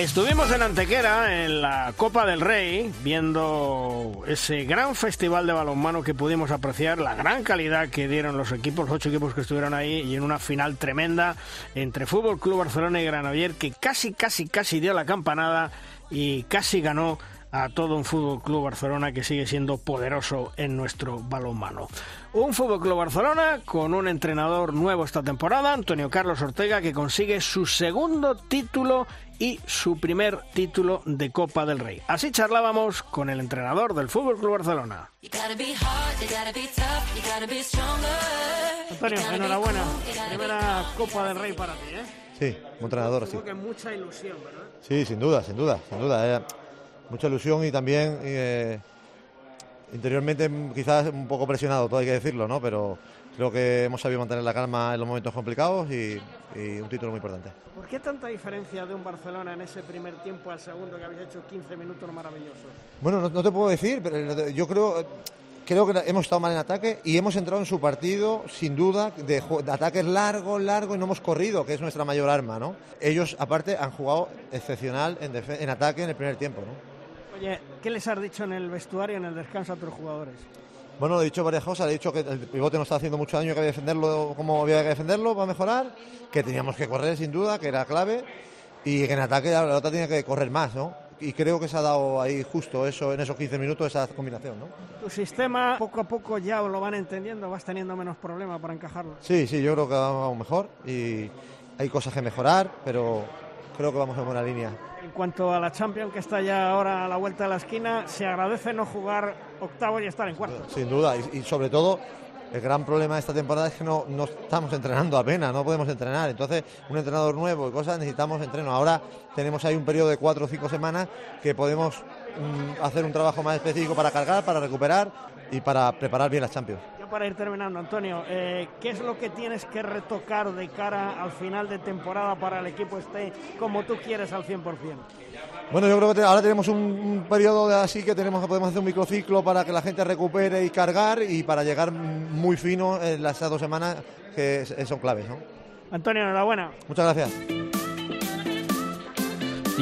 Estuvimos en Antequera, en la Copa del Rey, viendo ese gran festival de balonmano que pudimos apreciar, la gran calidad que dieron los equipos, los ocho equipos que estuvieron ahí, y en una final tremenda entre Fútbol Club Barcelona y Granoller, que casi, casi, casi dio la campanada y casi ganó a todo un Fútbol Club Barcelona que sigue siendo poderoso en nuestro balonmano. Un Fútbol Club Barcelona con un entrenador nuevo esta temporada, Antonio Carlos Ortega, que consigue su segundo título y su primer título de Copa del Rey. Así charlábamos con el entrenador del Fútbol Club Barcelona. Antonio, enhorabuena. Primera Copa del Rey para ti, ¿eh? Sí, como entrenador, sí. Supongo que mucha ilusión, ¿verdad? Sí, sin duda, sin duda, sin duda. eh. mucha ilusión y también eh, interiormente quizás un poco presionado, todo hay que decirlo, ¿no? Pero creo que hemos sabido mantener la calma en los momentos complicados y, y un título muy importante. ¿Por qué tanta diferencia de un Barcelona en ese primer tiempo al segundo que habéis hecho 15 minutos maravillosos? Bueno, no, no te puedo decir, pero yo creo, creo que hemos estado mal en ataque y hemos entrado en su partido, sin duda, de, de ataques largos, largos y no hemos corrido, que es nuestra mayor arma, ¿no? Ellos, aparte, han jugado excepcional en, en ataque en el primer tiempo, ¿no? Oye, ¿qué les has dicho en el vestuario, en el descanso a tus jugadores? Bueno, he dicho varias cosas. He dicho que el pivote nos está haciendo mucho daño, que había que defenderlo como había que defenderlo para mejorar, que teníamos que correr sin duda, que era clave, y que en ataque la pelota tenía que correr más, ¿no? Y creo que se ha dado ahí justo eso, en esos 15 minutos, esa combinación, ¿no? Tu sistema poco a poco ya lo van entendiendo, vas teniendo menos problemas para encajarlo. Sí, sí, yo creo que vamos mejor y hay cosas que mejorar, pero creo que vamos en buena línea. Cuanto a la Champions, que está ya ahora a la vuelta de la esquina, se agradece no jugar octavo y estar en cuarto. Sin duda, y, sobre todo el gran problema de esta temporada es que no, no estamos entrenando apenas, no podemos entrenar. Entonces, un entrenador nuevo y cosas necesitamos entreno. Ahora tenemos ahí un periodo de cuatro o cinco semanas que podemos mm, hacer un trabajo más específico para cargar, para recuperar y para preparar bien las Champions. Para ir terminando, Antonio, eh, ¿qué es lo que tienes que retocar de cara al final de temporada para el equipo esté como tú quieres al 100%? Bueno, yo creo que ahora tenemos un, un periodo de así que tenemos podemos hacer un microciclo para que la gente recupere y cargar y para llegar muy fino en las dos semanas que son claves, ¿no? Antonio, enhorabuena. Muchas gracias.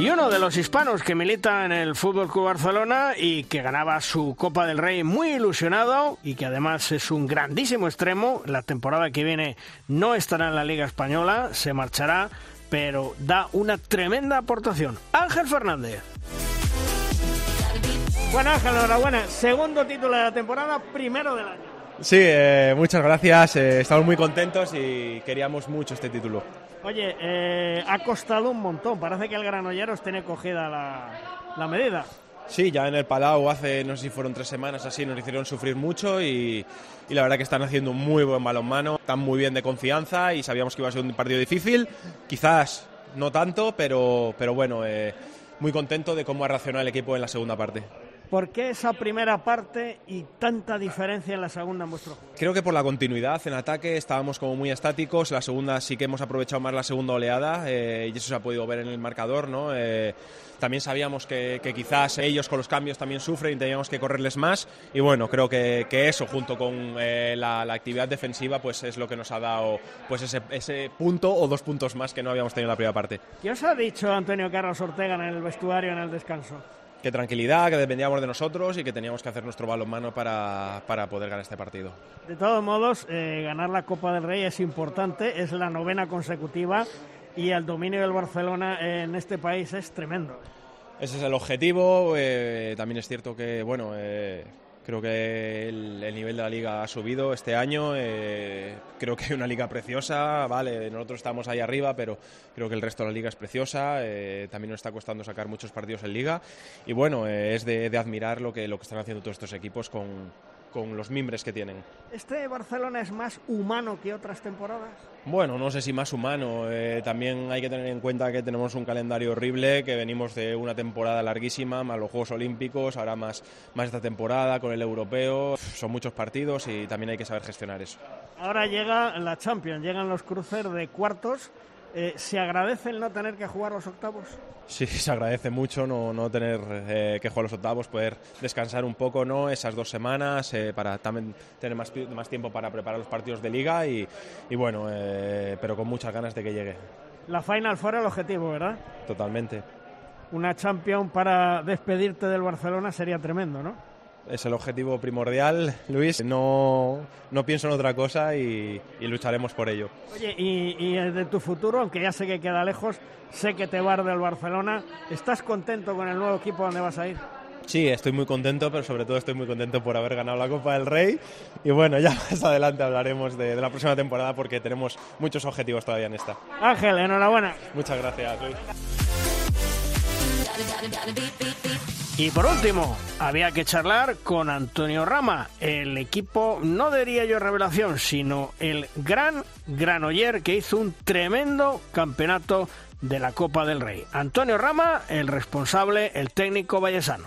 Y uno de los hispanos que milita en el Fútbol Barcelona y que ganaba su Copa del Rey muy ilusionado y que además es un grandísimo extremo, la temporada que viene no estará en la Liga Española, se marchará, pero da una tremenda aportación. Ángel Fernández. Bueno, Ángel, enhorabuena. Segundo título de la temporada, primero del año. Sí, eh, muchas gracias. eh, estamos muy contentos y queríamos mucho este título. Oye, eh, ha costado un montón. Parece que el Granolleros tiene cogida la, la medida. Sí, ya en el Palau hace, no sé si fueron tres semanas así, nos hicieron sufrir mucho y, y la verdad que están haciendo un muy buen balonmano, están muy bien de confianza y sabíamos que iba a ser un partido difícil, quizás no tanto, pero, pero bueno, eh, muy contento de cómo ha reaccionado el equipo en la segunda parte. ¿Por qué esa primera parte y tanta diferencia en la segunda en vuestro juego? Creo que por la continuidad en ataque estábamos como muy estáticos. La segunda sí que hemos aprovechado más la segunda oleada eh, y eso se ha podido ver en el marcador. ¿no? Eh, también sabíamos que, que quizás ellos con los cambios también sufren y teníamos que correrles más. Y bueno, creo que, que eso junto con eh, la, la actividad defensiva pues es lo que nos ha dado pues ese, ese punto o dos puntos más que no habíamos tenido en la primera parte. ¿Qué os ha dicho Antonio Carlos Ortega en el vestuario en el descanso? Que tranquilidad, que dependíamos de nosotros y que teníamos que hacer nuestro balonmano para, para poder ganar este partido. De todos modos, eh, ganar la Copa del Rey es importante, es la novena consecutiva y el dominio del Barcelona en este país es tremendo. Ese es el objetivo. eh, también es cierto que, bueno, eh, creo que el, el nivel de la liga ha subido este año. eh, creo que hay una liga preciosa, vale, nosotros estamos ahí arriba, pero creo que el resto de la liga es preciosa. eh, también nos está costando sacar muchos partidos en liga. Y bueno, eh, es de, de admirar lo que, lo que están haciendo todos estos equipos con, con los mimbres que tienen. ¿Este Barcelona es más humano que otras temporadas? Bueno, no sé si más humano. eh, también hay que tener en cuenta que tenemos un calendario horrible, que venimos de una temporada larguísima, más los Juegos Olímpicos, ahora más, más esta temporada con el europeo. Son muchos partidos y también hay que saber gestionar eso. Ahora llega la Champions, llegan los cruces de cuartos. Eh, ¿Se agradece el no tener que jugar los octavos? Sí, se agradece mucho no, no tener eh, que jugar los octavos, poder descansar un poco ¿no? esas dos semanas eh, para también tener más, más tiempo para preparar los partidos de liga y, y bueno, pero con muchas ganas de que llegue, La final fuera el objetivo, ¿verdad? totalmente. Una Champions para despedirte del Barcelona sería tremendo, ¿no? Es el objetivo primordial, Luis. No, no pienso en otra cosa y, y lucharemos por ello. Oye, y, y de tu futuro, aunque ya sé que queda lejos, sé que te vas del Barcelona, ¿estás contento con el nuevo equipo donde vas a ir? Sí, estoy muy contento, pero sobre todo estoy muy contento por haber ganado la Copa del Rey. Y bueno, ya más adelante hablaremos de, de la próxima temporada porque tenemos muchos objetivos todavía en esta. Ángel, enhorabuena. Muchas gracias, Luis. Y por último, había que charlar con Antonio Rama, el equipo, no diría yo revelación, sino el gran Granoller que hizo un tremendo campeonato de la Copa del Rey. Antonio Rama, el responsable, el técnico vallesano.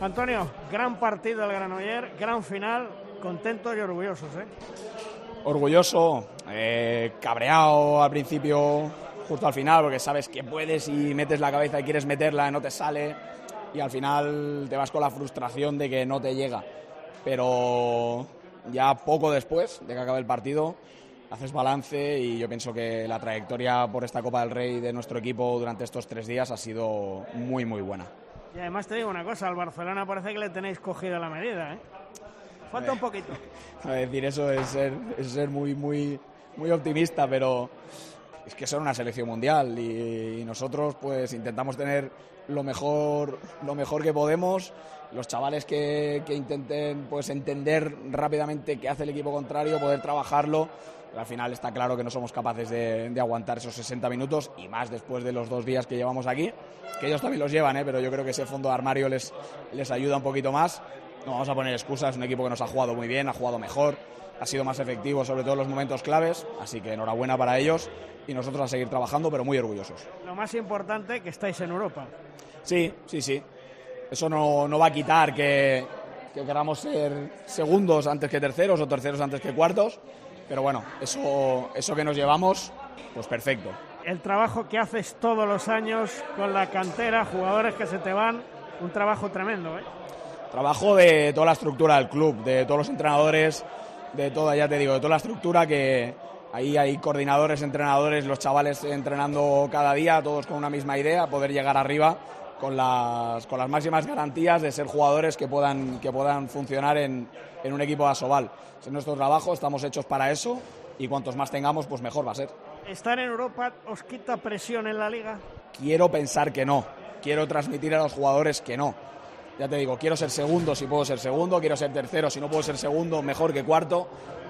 Antonio, gran partido del Granoller, gran final, contentos y orgullosos, ¿eh? orgulloso, eh, cabreado al principio, justo al final, porque sabes que puedes y metes la cabeza y quieres meterla y no te sale, y al final te vas con la frustración de que no te llega. pero ya poco después de que acabe el partido haces balance y yo pienso que la trayectoria por esta Copa del Rey de nuestro equipo durante estos tres días ha sido muy, muy buena. Y además te digo una cosa, al Barcelona parece que le tenéis cogida la medida, ¿eh? Falta un poquito. A decir eso es ser, es ser muy, muy, muy optimista, pero es que son una selección mundial y, nosotros pues intentamos tener lo mejor, lo mejor que podemos. Los chavales que, intenten pues entender rápidamente qué hace el equipo contrario, poder trabajarlo. Al final está claro que no somos capaces de, de aguantar esos 60 minutos y más después de los dos días que llevamos aquí, que ellos también los llevan, ¿eh? pero yo creo que ese fondo de armario les, les ayuda un poquito más. No vamos a poner excusas, es un equipo que nos ha jugado muy bien, ha jugado mejor, ha sido más efectivo, sobre todo en los momentos claves, así que enhorabuena para ellos y nosotros a seguir trabajando, pero muy orgullosos. Lo más importante que estáis en Europa. Sí, sí, sí. Eso no, no va a quitar que, que queramos ser segundos antes que terceros o terceros antes que cuartos, pero bueno, eso, eso que nos llevamos, pues perfecto. El trabajo que haces todos los años con la cantera, jugadores que se te van, un trabajo tremendo, ¿eh? Trabajo de toda la estructura del club, de todos los entrenadores, de toda, ya te digo, de toda la estructura que ahí hay coordinadores, entrenadores, los chavales entrenando cada día, todos con una misma idea, poder llegar arriba con las, con las máximas garantías de ser jugadores que puedan, que puedan funcionar en, en un equipo de Asobal. Es nuestro trabajo, estamos hechos para eso y cuantos más tengamos, pues mejor va a ser. ¿Estar en Europa os quita presión en la liga? Quiero pensar que no, quiero transmitir a los jugadores que no. Ya te digo, quiero ser segundo si puedo ser segundo, quiero ser tercero si no puedo ser segundo, mejor que cuarto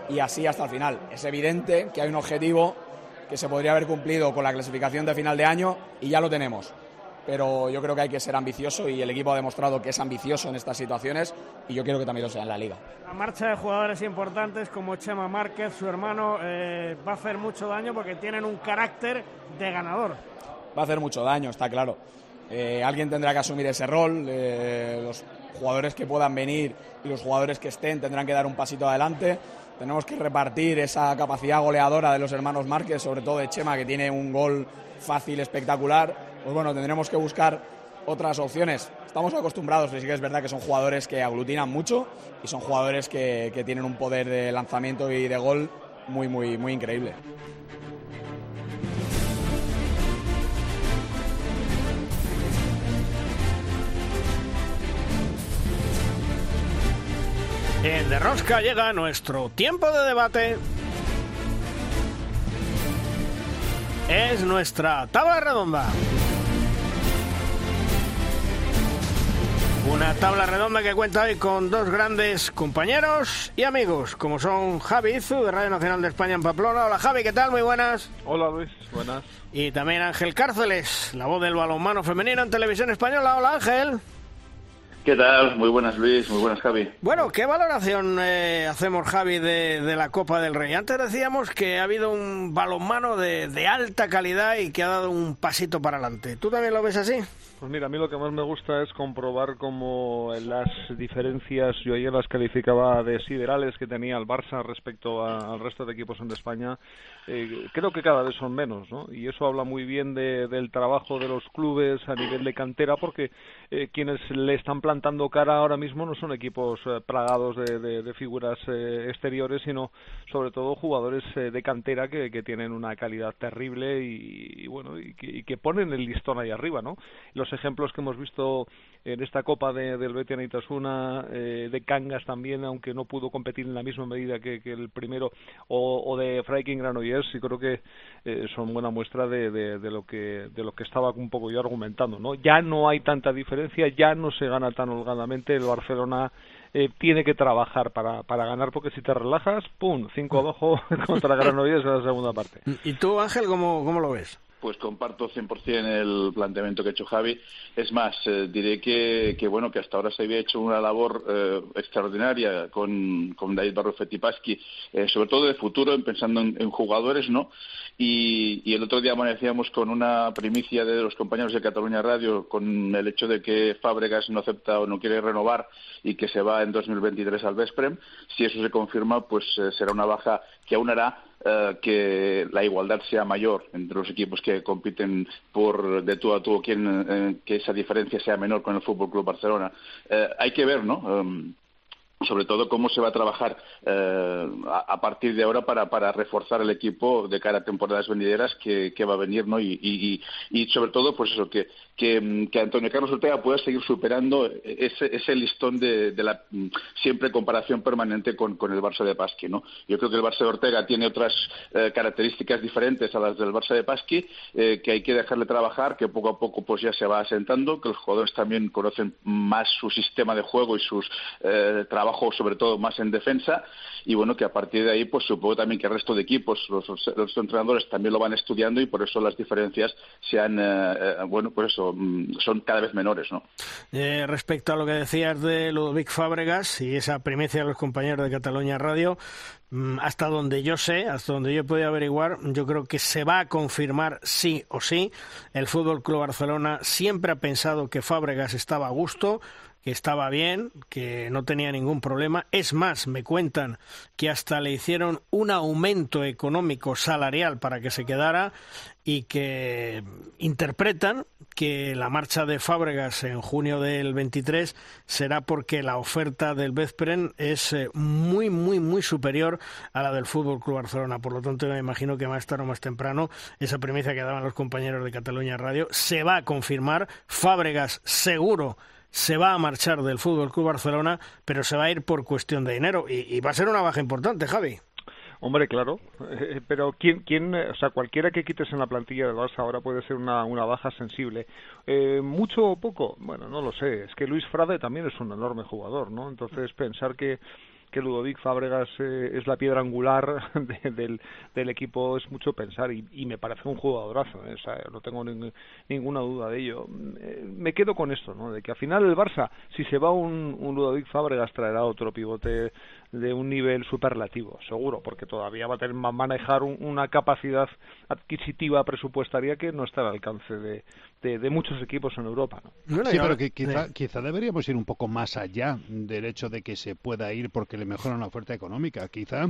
y así hasta el final. Es evidente que hay un objetivo que se podría haber cumplido con la clasificación de final de año y ya lo tenemos. Pero yo creo que hay que ser ambicioso y el equipo ha demostrado que es ambicioso en estas situaciones y yo quiero que también lo sea en la liga. La marcha de jugadores importantes como Chema Márquez, su hermano, eh, va a hacer mucho daño porque tienen un carácter de ganador. Va a hacer mucho daño, está claro. Eh, alguien tendrá que asumir ese rol, eh, los jugadores que puedan venir y los jugadores que estén tendrán que dar un pasito adelante. Tenemos que repartir esa capacidad goleadora de los hermanos Márquez, sobre todo de Chema, que tiene un gol fácil, espectacular. Pues bueno, tendremos que buscar otras opciones. Estamos acostumbrados, pero sí que es verdad que son jugadores que aglutinan mucho y son jugadores que, que tienen un poder de lanzamiento y de gol muy, muy, muy increíble. En De Rosca llega nuestro tiempo de debate. Es nuestra tabla redonda. Una tabla redonda que cuenta hoy con dos grandes compañeros y amigos, como son Javi Izu, de Radio Nacional de España en Pamplona. Hola Javi, ¿qué tal? Muy buenas. Hola Luis, buenas. Y también Ángel Cárceles, la voz del balonmano femenino en televisión española. Hola Ángel. ¿Qué tal? Muy buenas Luis, muy buenas Javi. Bueno, ¿qué valoración eh, hacemos, Javi, de, de, la Copa del Rey? Antes decíamos que ha habido un balonmano de, de alta calidad y que ha dado un pasito para adelante. ¿Tú también lo ves así? Pues mira, a mí lo que más me gusta es comprobar cómo las diferencias, yo ayer las calificaba de siderales que tenía el Barça respecto a, al resto de equipos en España, eh, creo que cada vez son menos, ¿no? Y eso habla muy bien de, del trabajo de los clubes a nivel de cantera, porque eh, quienes le están plantando cara ahora mismo no son equipos eh, plagados de, de, de figuras exteriores, sino sobre todo jugadores de cantera que, que, tienen una calidad terrible y, bueno, y que, y que, ponen el listón ahí arriba, ¿no? Los ejemplos que hemos visto en esta Copa de, del Betis Itasuna, de Cangas también, aunque no pudo competir en la misma medida que, que el primero, o, o de Freiking Granollers, y creo que eh, son buena muestra de, de, de, lo que, de lo que estaba un poco yo argumentando. ¿no? Ya no hay tanta diferencia, ya no se gana tan holgadamente, el Barcelona eh, tiene que trabajar para, para ganar, porque si te relajas, ¡pum!, cinco abajo contra Granollers en la segunda parte. ¿Y tú, Ángel, cómo, cómo lo ves? Pues comparto 100% el planteamiento que ha hecho Javi. Es más, eh, diré que, que, bueno, que hasta ahora se había hecho una labor eh, extraordinaria con, David Barrufet y Pasqui, eh, sobre todo de futuro, pensando en, jugadores, ¿no? Y, y, el otro día amanecíamos con una primicia de los compañeros de Cataluña Radio con el hecho de que Fábregas no acepta o no quiere renovar y que se va en 2023 al Vesprem. Si eso se confirma, pues será una baja que aún hará Uh, que la igualdad sea mayor entre los equipos que compiten por de tú a tú, quien, uh, que esa diferencia sea menor con el Fútbol Club Barcelona. Uh, hay que ver, ¿no? Um, sobre todo cómo se va a trabajar eh, a, partir de ahora para, para, reforzar el equipo de cara a temporadas venideras que, va a venir, ¿no? Y, y, y, sobre todo, pues eso, que, que, Antonio Carlos Ortega pueda seguir superando ese, ese listón de, la siempre comparación permanente con, con, el Barça de Pasqui, ¿no? Yo creo que el Barça de Ortega tiene otras eh, características diferentes a las del Barça de Pasqui, eh, que hay que dejarle trabajar, que poco a poco pues ya se va asentando, que los jugadores también conocen más su sistema de juego y sus trabajos sobre todo más en defensa y bueno que a partir de ahí pues supongo también que el resto de equipos los, los entrenadores también lo van estudiando y por eso las diferencias sean eh, eh, bueno pues eso mm, son cada vez menores no eh, respecto a lo que decías de Ludovic Fábregas y esa primicia de los compañeros de Cataluña Radio mm, hasta donde yo sé, hasta donde yo he podido averiguar, yo creo que se va a confirmar sí o sí. El Fútbol Club Barcelona siempre ha pensado que Fábregas estaba a gusto, que estaba bien, que no tenía ningún problema. Es más, me cuentan que hasta le hicieron un aumento económico salarial para que se quedara y que interpretan que la marcha de Fábregas en junio del 23 será porque la oferta del Bezpren es eh, muy, muy, muy superior a la del Fútbol Club Barcelona. Por lo tanto, me imagino que más tarde o más temprano esa premisa que daban los compañeros de Cataluña Radio se va a confirmar. Fábregas seguro se va a marchar del Fútbol Club Barcelona, pero se va a ir por cuestión de dinero y, va a ser una baja importante, Javi. Hombre, claro, eh, pero ¿quién, quién, o sea, cualquiera que quites en la plantilla del Barça ahora puede ser una, una baja sensible. Eh, ¿Mucho o poco? Bueno, no lo sé. Es que Luis Frade también es un enorme jugador, ¿no? Entonces, pensar que que Ludovic Fábregas eh, es la piedra angular del, del, equipo es mucho pensar y, me parece un jugadorazo, ¿eh? no tengo ninguna duda de ello. Eh, me quedo con esto, ¿no? de que al final el Barça, si se va un, un Ludovic Fábregas, traerá otro pivote de un nivel superlativo, seguro, porque todavía va a tener manejar una capacidad adquisitiva presupuestaria que no está al alcance de, de, muchos equipos en Europa. ¿no? sí, pero que quizá, quizá deberíamos ir un poco más allá del hecho de que se pueda ir porque le mejoran la oferta económica. Quizá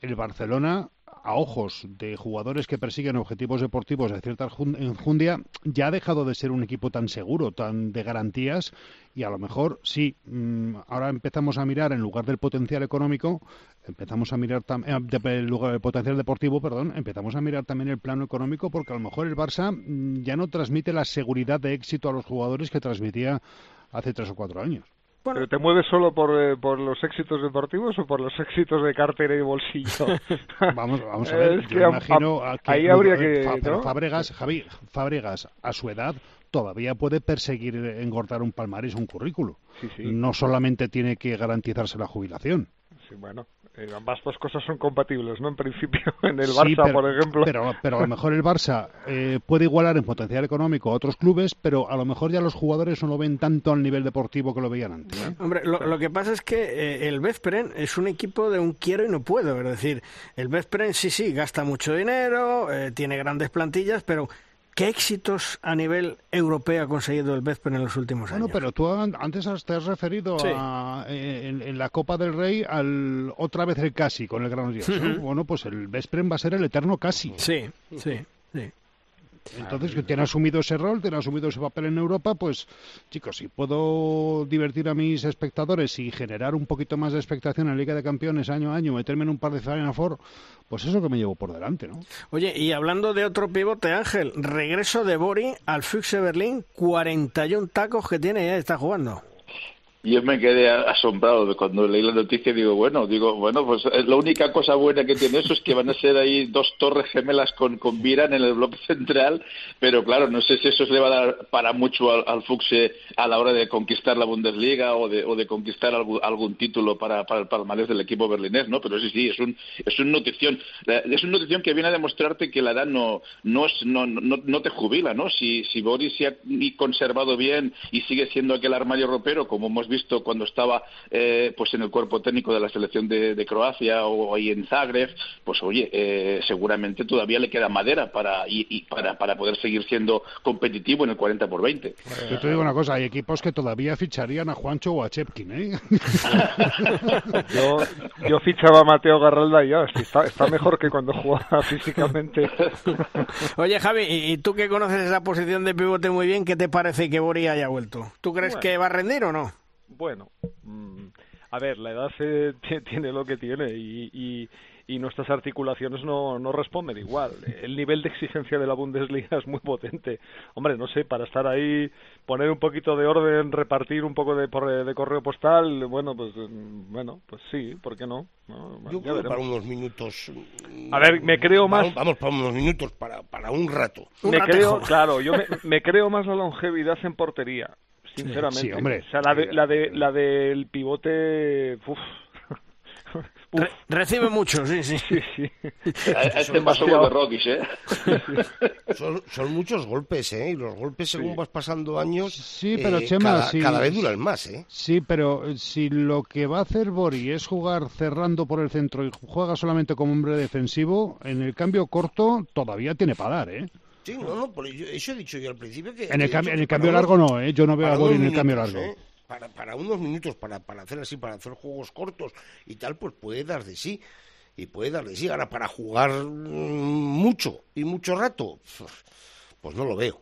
el Barcelona a ojos de jugadores que persiguen objetivos deportivos de cierta enjundia, ya ha dejado de ser un equipo tan seguro, tan de garantías, y a lo mejor sí, mm, ahora empezamos a mirar, en lugar del potencial económico, empezamos a mirar también, eh, lugar del potencial deportivo, perdón, empezamos a mirar también el plano económico, porque a lo mejor el Barça mm, ya no transmite la seguridad de éxito a los jugadores que transmitía hace tres o cuatro años. ¿Pero te mueves solo por, eh, por los éxitos deportivos o por los éxitos de cartera y bolsillo? vamos, vamos a ver, yo imagino que, ahí habría que... Fabregas, Javi, Fabregas, a su edad, todavía puede perseguir engordar un palmarés, un currículo. No solamente tiene que garantizarse la jubilación. Sí, bueno, eh, ambas dos cosas son compatibles, ¿no? En principio, en el Barça, por ejemplo. Pero, pero a lo mejor el Barça eh, puede igualar en potencial económico a otros clubes, pero a lo mejor ya los jugadores no lo ven tanto al nivel deportivo que lo veían antes. ¿eh? Hombre, lo, que pasa es que el Bezpren es un equipo de un quiero y no puedo. Es decir, el Bezpren sí, sí, gasta mucho dinero, tiene grandes plantillas, pero ¿Qué éxitos a nivel europeo ha conseguido el Bezpen en los últimos años? Bueno, pero tú antes te has referido a, en, la Copa del Rey al otra vez el casi con el Granollers. Bueno, pues el Vespren va a ser el eterno casi. Sí, sí, sí. Entonces, que tiene asumido ese rol, tiene asumido ese papel en Europa, pues, chicos, si puedo divertir a mis espectadores y generar un poquito más de expectación en la Liga de Campeones año a año, meterme en un par de Final Four, pues eso que me llevo por delante, ¿no? Oye, y hablando de otro pivote, Ángel, regreso de Bori al Füchse Berlín, 41 tacos que tiene ya está jugando yo me quedé asombrado cuando leí la noticia digo bueno digo bueno pues eh, la única cosa buena que tiene eso es que van a ser ahí dos torres gemelas con con Viran en el bloque central pero claro no sé si eso le va a dar para mucho al, al Fuxe a la hora de conquistar la Bundesliga o de, o de conquistar algún, algún título para, para el palmarés del equipo berlinés no pero sí sí es un es una notición es una notición que viene a demostrarte que la edad no no es no no, no te jubila no si si Boris se ha conservado bien y sigue siendo aquel armario ropero como hemos visto visto cuando estaba eh, pues en el cuerpo técnico de la selección de, Croacia o ahí en Zagreb, pues oye, eh, seguramente todavía le queda madera para, y, para, para poder seguir siendo competitivo en el 40 por 20. Yo te digo una cosa, hay equipos que todavía ficharían a Juancho o a Chepkin, ¿eh? yo, yo fichaba a Mateo Garralda y ya, está, está mejor que cuando jugaba físicamente. Oye, Javi, ¿y tú que conoces esa posición de pivote muy bien, qué te parece que Bori haya vuelto? ¿Tú crees que va a rendir o no? Bueno, mm, a ver, la edad eh, ti- tiene lo que tiene y, y, y nuestras articulaciones no, no responden igual. El nivel de exigencia de la Bundesliga es muy potente. Hombre, no sé, para estar ahí, poner un poquito de orden, repartir un poco de, por- de correo postal, bueno, pues mm, bueno, pues sí, ¿por qué no? No, Yo creo que para unos minutos. mm, A ver, me creo más- Vamos, vamos para unos minutos, para, para un rato. Me creo, claro, yo me, me creo más la longevidad en portería, sinceramente. Sí, hombre. O sea, la, de, la, de, la del pivote, uf. Re- recibe mucho, sí, sí. A, a este paso de Rockies, ¿eh? Son, son muchos golpes, ¿eh? Y los golpes, según vas pasando años, Sí, pero eh, Chema, cada, si- cada vez duran más, ¿eh? Sí, pero si lo que va a hacer Bori es jugar cerrando por el centro y juega solamente como hombre defensivo, en el cambio corto todavía tiene para dar, ¿eh? Sí, no, no, por eso he dicho yo al principio que... En el, cam- en el cambio unos- largo no, ¿eh? Yo no veo a Bori en el cambio largo. ¿eh? Para, para unos minutos, para, para hacer así, para hacer juegos cortos y tal, pues puede dar de sí. Y puede dar de sí. Ahora, para jugar mm, mucho y mucho rato, pues no lo veo.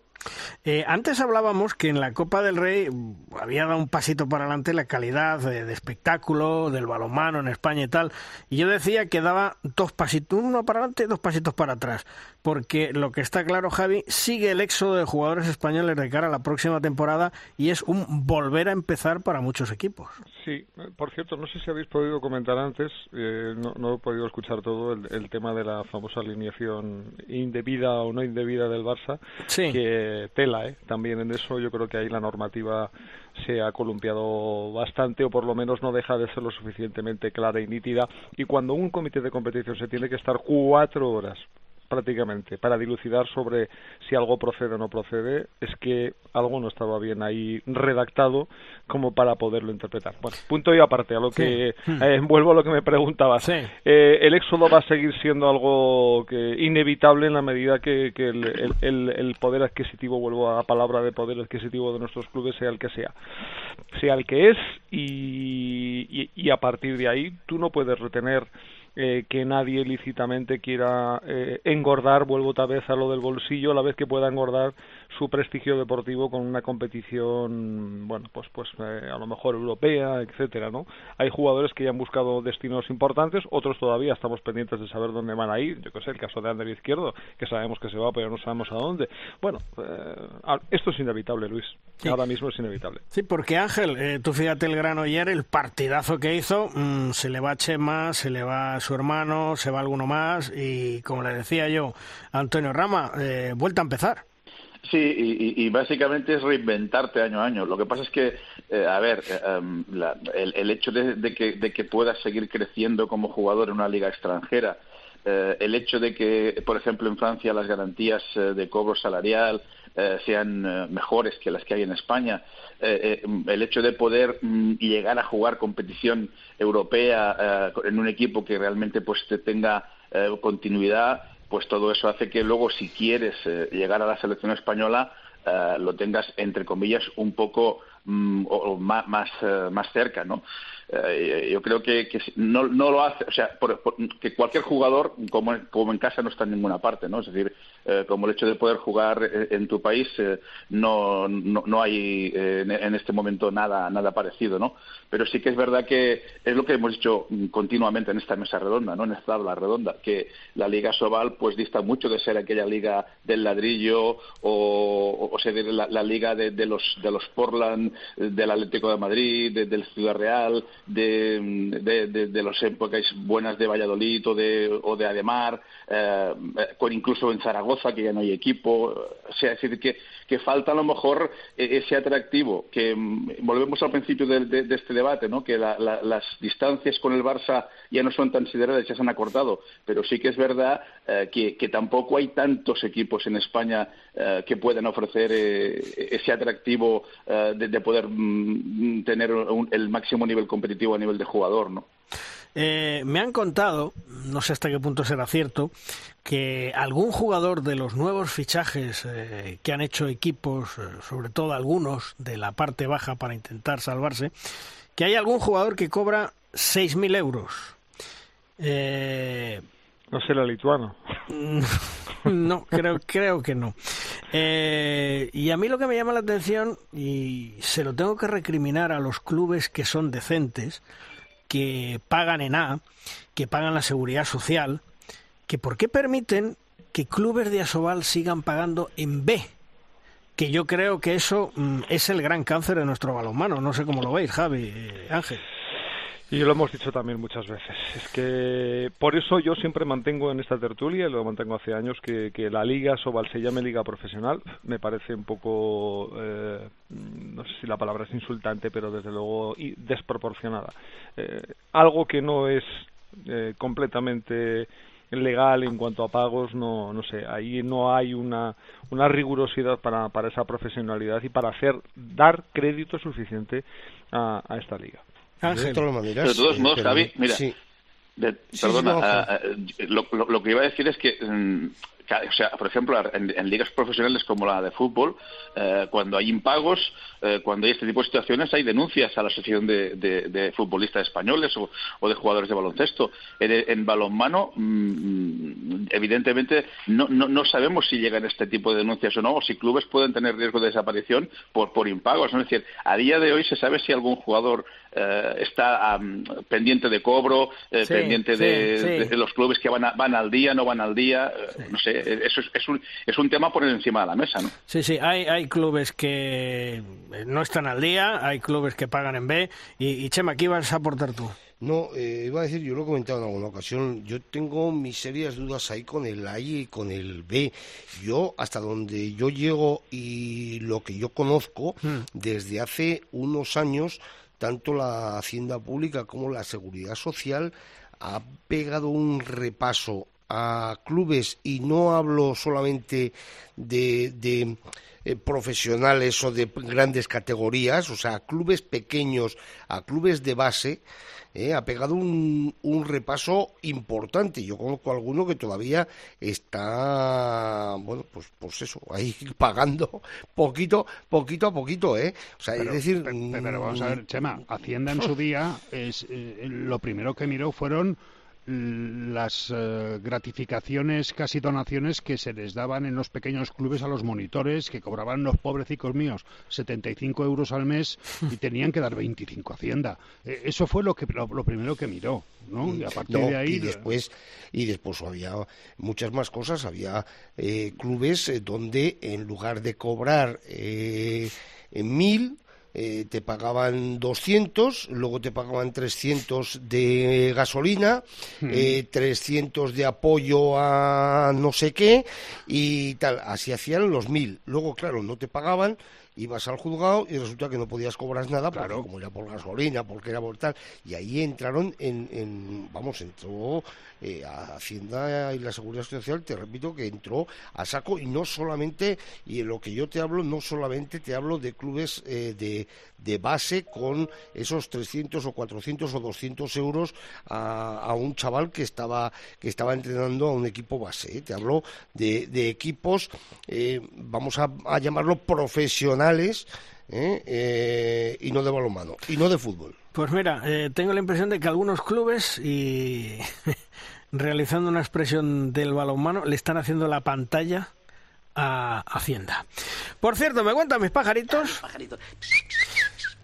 Eh, antes hablábamos que en la Copa del Rey mm, había dado un pasito para adelante la calidad de, de espectáculo del balonmano en España y tal. Y yo decía que daba dos pasitos, uno para adelante y dos pasitos para atrás. Porque lo que está claro, Javi, sigue el éxodo de jugadores españoles de cara a la próxima temporada y es un volver a empezar para muchos equipos. Sí, por cierto, no sé si habéis podido comentar antes, eh, no, no he podido escuchar todo, el, el tema de la famosa alineación indebida o no indebida del Barça, Sí. que tela, ¿eh? También en eso yo creo que ahí la normativa se ha columpiado bastante o por lo menos no deja de ser lo suficientemente clara y nítida. Y cuando un comité de competición se tiene que estar cuatro horas prácticamente para dilucidar sobre si algo procede o no procede, es que algo no estaba bien ahí redactado como para poderlo interpretar. Bueno, punto y aparte, a lo que Sí. eh, vuelvo a lo que me preguntabas. Eh, el éxodo va a seguir siendo algo que inevitable en la medida que, que el, el- el- el poder adquisitivo, vuelvo a la palabra de poder adquisitivo de nuestros clubes, sea el que sea. Sea el que es y, y- y a partir de ahí tú no puedes retener eh, que nadie lícitamente quiera eh, engordar, vuelvo otra vez a lo del bolsillo, a la vez que pueda engordar su prestigio deportivo con una competición, bueno, pues pues eh, a lo mejor europea, etcétera, ¿no? Hay jugadores que ya han buscado destinos importantes, otros todavía estamos pendientes de saber dónde van a ir, yo que sé, el caso de Ander Izquierdo, que sabemos que se va, pero no sabemos a dónde. Bueno, eh, esto es inevitable, Luis. Ahora mismo es inevitable. Sí, porque Ángel, eh, tú fíjate el grano ayer, el partidazo que hizo, mm, se le va a Chema, se le va a su hermano, se va alguno más y como le decía yo, Antonio Rama, eh, vuelta a empezar. Sí, y, y- básicamente es reinventarte año a año. Lo que pasa es que, eh, a ver, eh, el, hecho de, que, de que puedas seguir creciendo como jugador en una liga extranjera, eh, el hecho de que, por ejemplo, en Francia las garantías eh, de cobro salarial sean mejores que las que hay en España, el hecho de poder mm, llegar a jugar competición europea en un equipo que realmente pues te tenga continuidad, pues todo eso hace que luego si quieres eh, llegar a la selección española eh, lo tengas entre comillas un poco mm, o, más más, eh, más cerca, ¿no? Eh, yo creo que, que no, no lo hace, o sea, por- por- que cualquier jugador, como, como en casa, no está en ninguna parte, ¿no? Es decir, eh, como el hecho de poder jugar eh, en tu país, eh, no, no, no hay en, este momento nada, nada parecido, ¿no? Pero sí que es verdad que es lo que hemos dicho mm, continuamente en esta mesa redonda, ¿no? En esta tabla redonda, que la Liga Sobal pues dista mucho de ser aquella liga del ladrillo o, o sea, de la, la liga de, de los de los Portland, del Atlético de Madrid, de- del Ciudad Real, de, de, de, los épocas buenas de Valladolid o de, o de Ademar, eh, con incluso en Zaragoza, que ya no hay equipo. O sea, es decir, que, que falta a lo mejor eh, ese atractivo, que mm, volvemos al principio de, de- de este debate, ¿no? que la- la- las distancias con el Barça ya no son tan siderales, ya se han acortado, pero sí que es verdad eh, que, que tampoco hay tantos equipos en España eh, que puedan ofrecer eh, ese atractivo eh, de, de poder mm, tener un- el máximo nivel competitivo a nivel de jugador, ¿no? Eh, me han contado, no sé hasta qué punto será cierto, que algún jugador de los nuevos fichajes eh, que han hecho equipos, eh, sobre todo algunos de la parte baja para intentar salvarse, que hay algún jugador que cobra 6.000 euros. Eh, No será lituano. no, creo, creo que no. Eh, y a mí lo que me llama la atención, y se lo tengo que recriminar a los clubes que son decentes, que pagan en A, que pagan la seguridad social, que por qué permiten que clubes de Asobal sigan pagando en B. Que yo creo que eso mm, es el gran cáncer de nuestro balonmano. No sé cómo lo veis, Javi, eh, Ángel. Y lo hemos dicho también muchas veces. Es que por eso yo siempre mantengo en esta tertulia, y lo mantengo hace años, que, que la Liga Sobal se llame Liga Profesional. Me parece un poco, eh, no sé si la palabra es insultante, pero desde luego y desproporcionada. Eh, algo que no es eh, completamente legal en cuanto a pagos, no, no sé, ahí no hay una, una rigurosidad para, para esa profesionalidad y para hacer, dar crédito suficiente a, a esta liga. De todas maneras, de todos modos, pero- Javi, mira, sí. de- Sí, perdona, sí, no, lo, lo- lo que iba a decir es que, mm, o sea, por ejemplo, en, en ligas profesionales como la de fútbol, eh, cuando hay impagos, eh, cuando hay este tipo de situaciones, hay denuncias a la Asociación de, de- de Futbolistas Españoles o, o de jugadores de baloncesto. En, en balonmano, mm, evidentemente, no, no, no sabemos si llegan este tipo de denuncias o no, o si clubes pueden tener riesgo de desaparición por, por impagos. ¿no? Es decir, a día de hoy se sabe si algún jugador eh, está pendiente de cobro, eh, Sí, pendiente sí, de, sí. de los clubes que van, a- van al día, no van al día. No sé, eh, eso es, es un, es un tema a poner encima de la mesa, ¿no? Sí, sí, hay, hay clubes que no están al día, hay clubes que pagan en B. Y, y Chema, ¿qué ibas a aportar tú? No, eh, iba a decir, yo lo he comentado en alguna ocasión, yo tengo mis serias dudas ahí con el A y con el B. Yo, hasta donde yo llego y lo que yo conozco, desde hace unos años, tanto la Hacienda Pública como la Seguridad Social ha pegado un repaso a clubes y no hablo solamente de, de, eh, profesionales o de grandes categorías, o sea, a clubes pequeños, a clubes de base, eh, ha pegado un, un repaso importante. Yo conozco alguno que todavía está, bueno, pues, pues eso, ahí pagando poquito, poquito a poquito, ¿eh? O sea, Pero- es decir... pe- pe- pero, vamos a ver, mm, Chema, Hacienda en su día, es, eh, lo primero que miró fueron las eh, gratificaciones, casi donaciones que se les daban en los pequeños clubes a los monitores, que cobraban los pobrecicos míos 75 euros al mes y tenían que dar 25 a Hacienda. Eh, eso fue lo, que, lo, lo primero que miró, ¿no? Y a partir No, de ahí... y después y después había muchas más cosas había eh, clubes eh, donde en lugar de cobrar eh, en mil eh, te pagaban 200, luego te pagaban 300 de gasolina, Hmm. eh, 300 de apoyo a no sé qué y tal. Así hacían los mil. Luego, claro, no te pagaban, ibas al juzgado y resulta que no podías cobrar nada porque como era por gasolina, porque era por tal. Y ahí entraron en, en vamos, entró eh, a Hacienda y la Seguridad Social, te repito que entró a saco y no solamente, y en lo que yo te hablo, no solamente te hablo de clubes eh, de, de base con esos 300 o 400 o 200 euros a, a un chaval que estaba, que estaba entrenando a un equipo base. ¿eh? Te hablo de, de equipos, vamos a, a llamarlo profesionales, ¿eh? Eh, y no de balonmano, y no de fútbol. Pues mira, eh, tengo la impresión de que algunos clubes, y realizando una expresión del balonmano, le están haciendo la pantalla a Hacienda. Por cierto, me cuentan mis pajaritos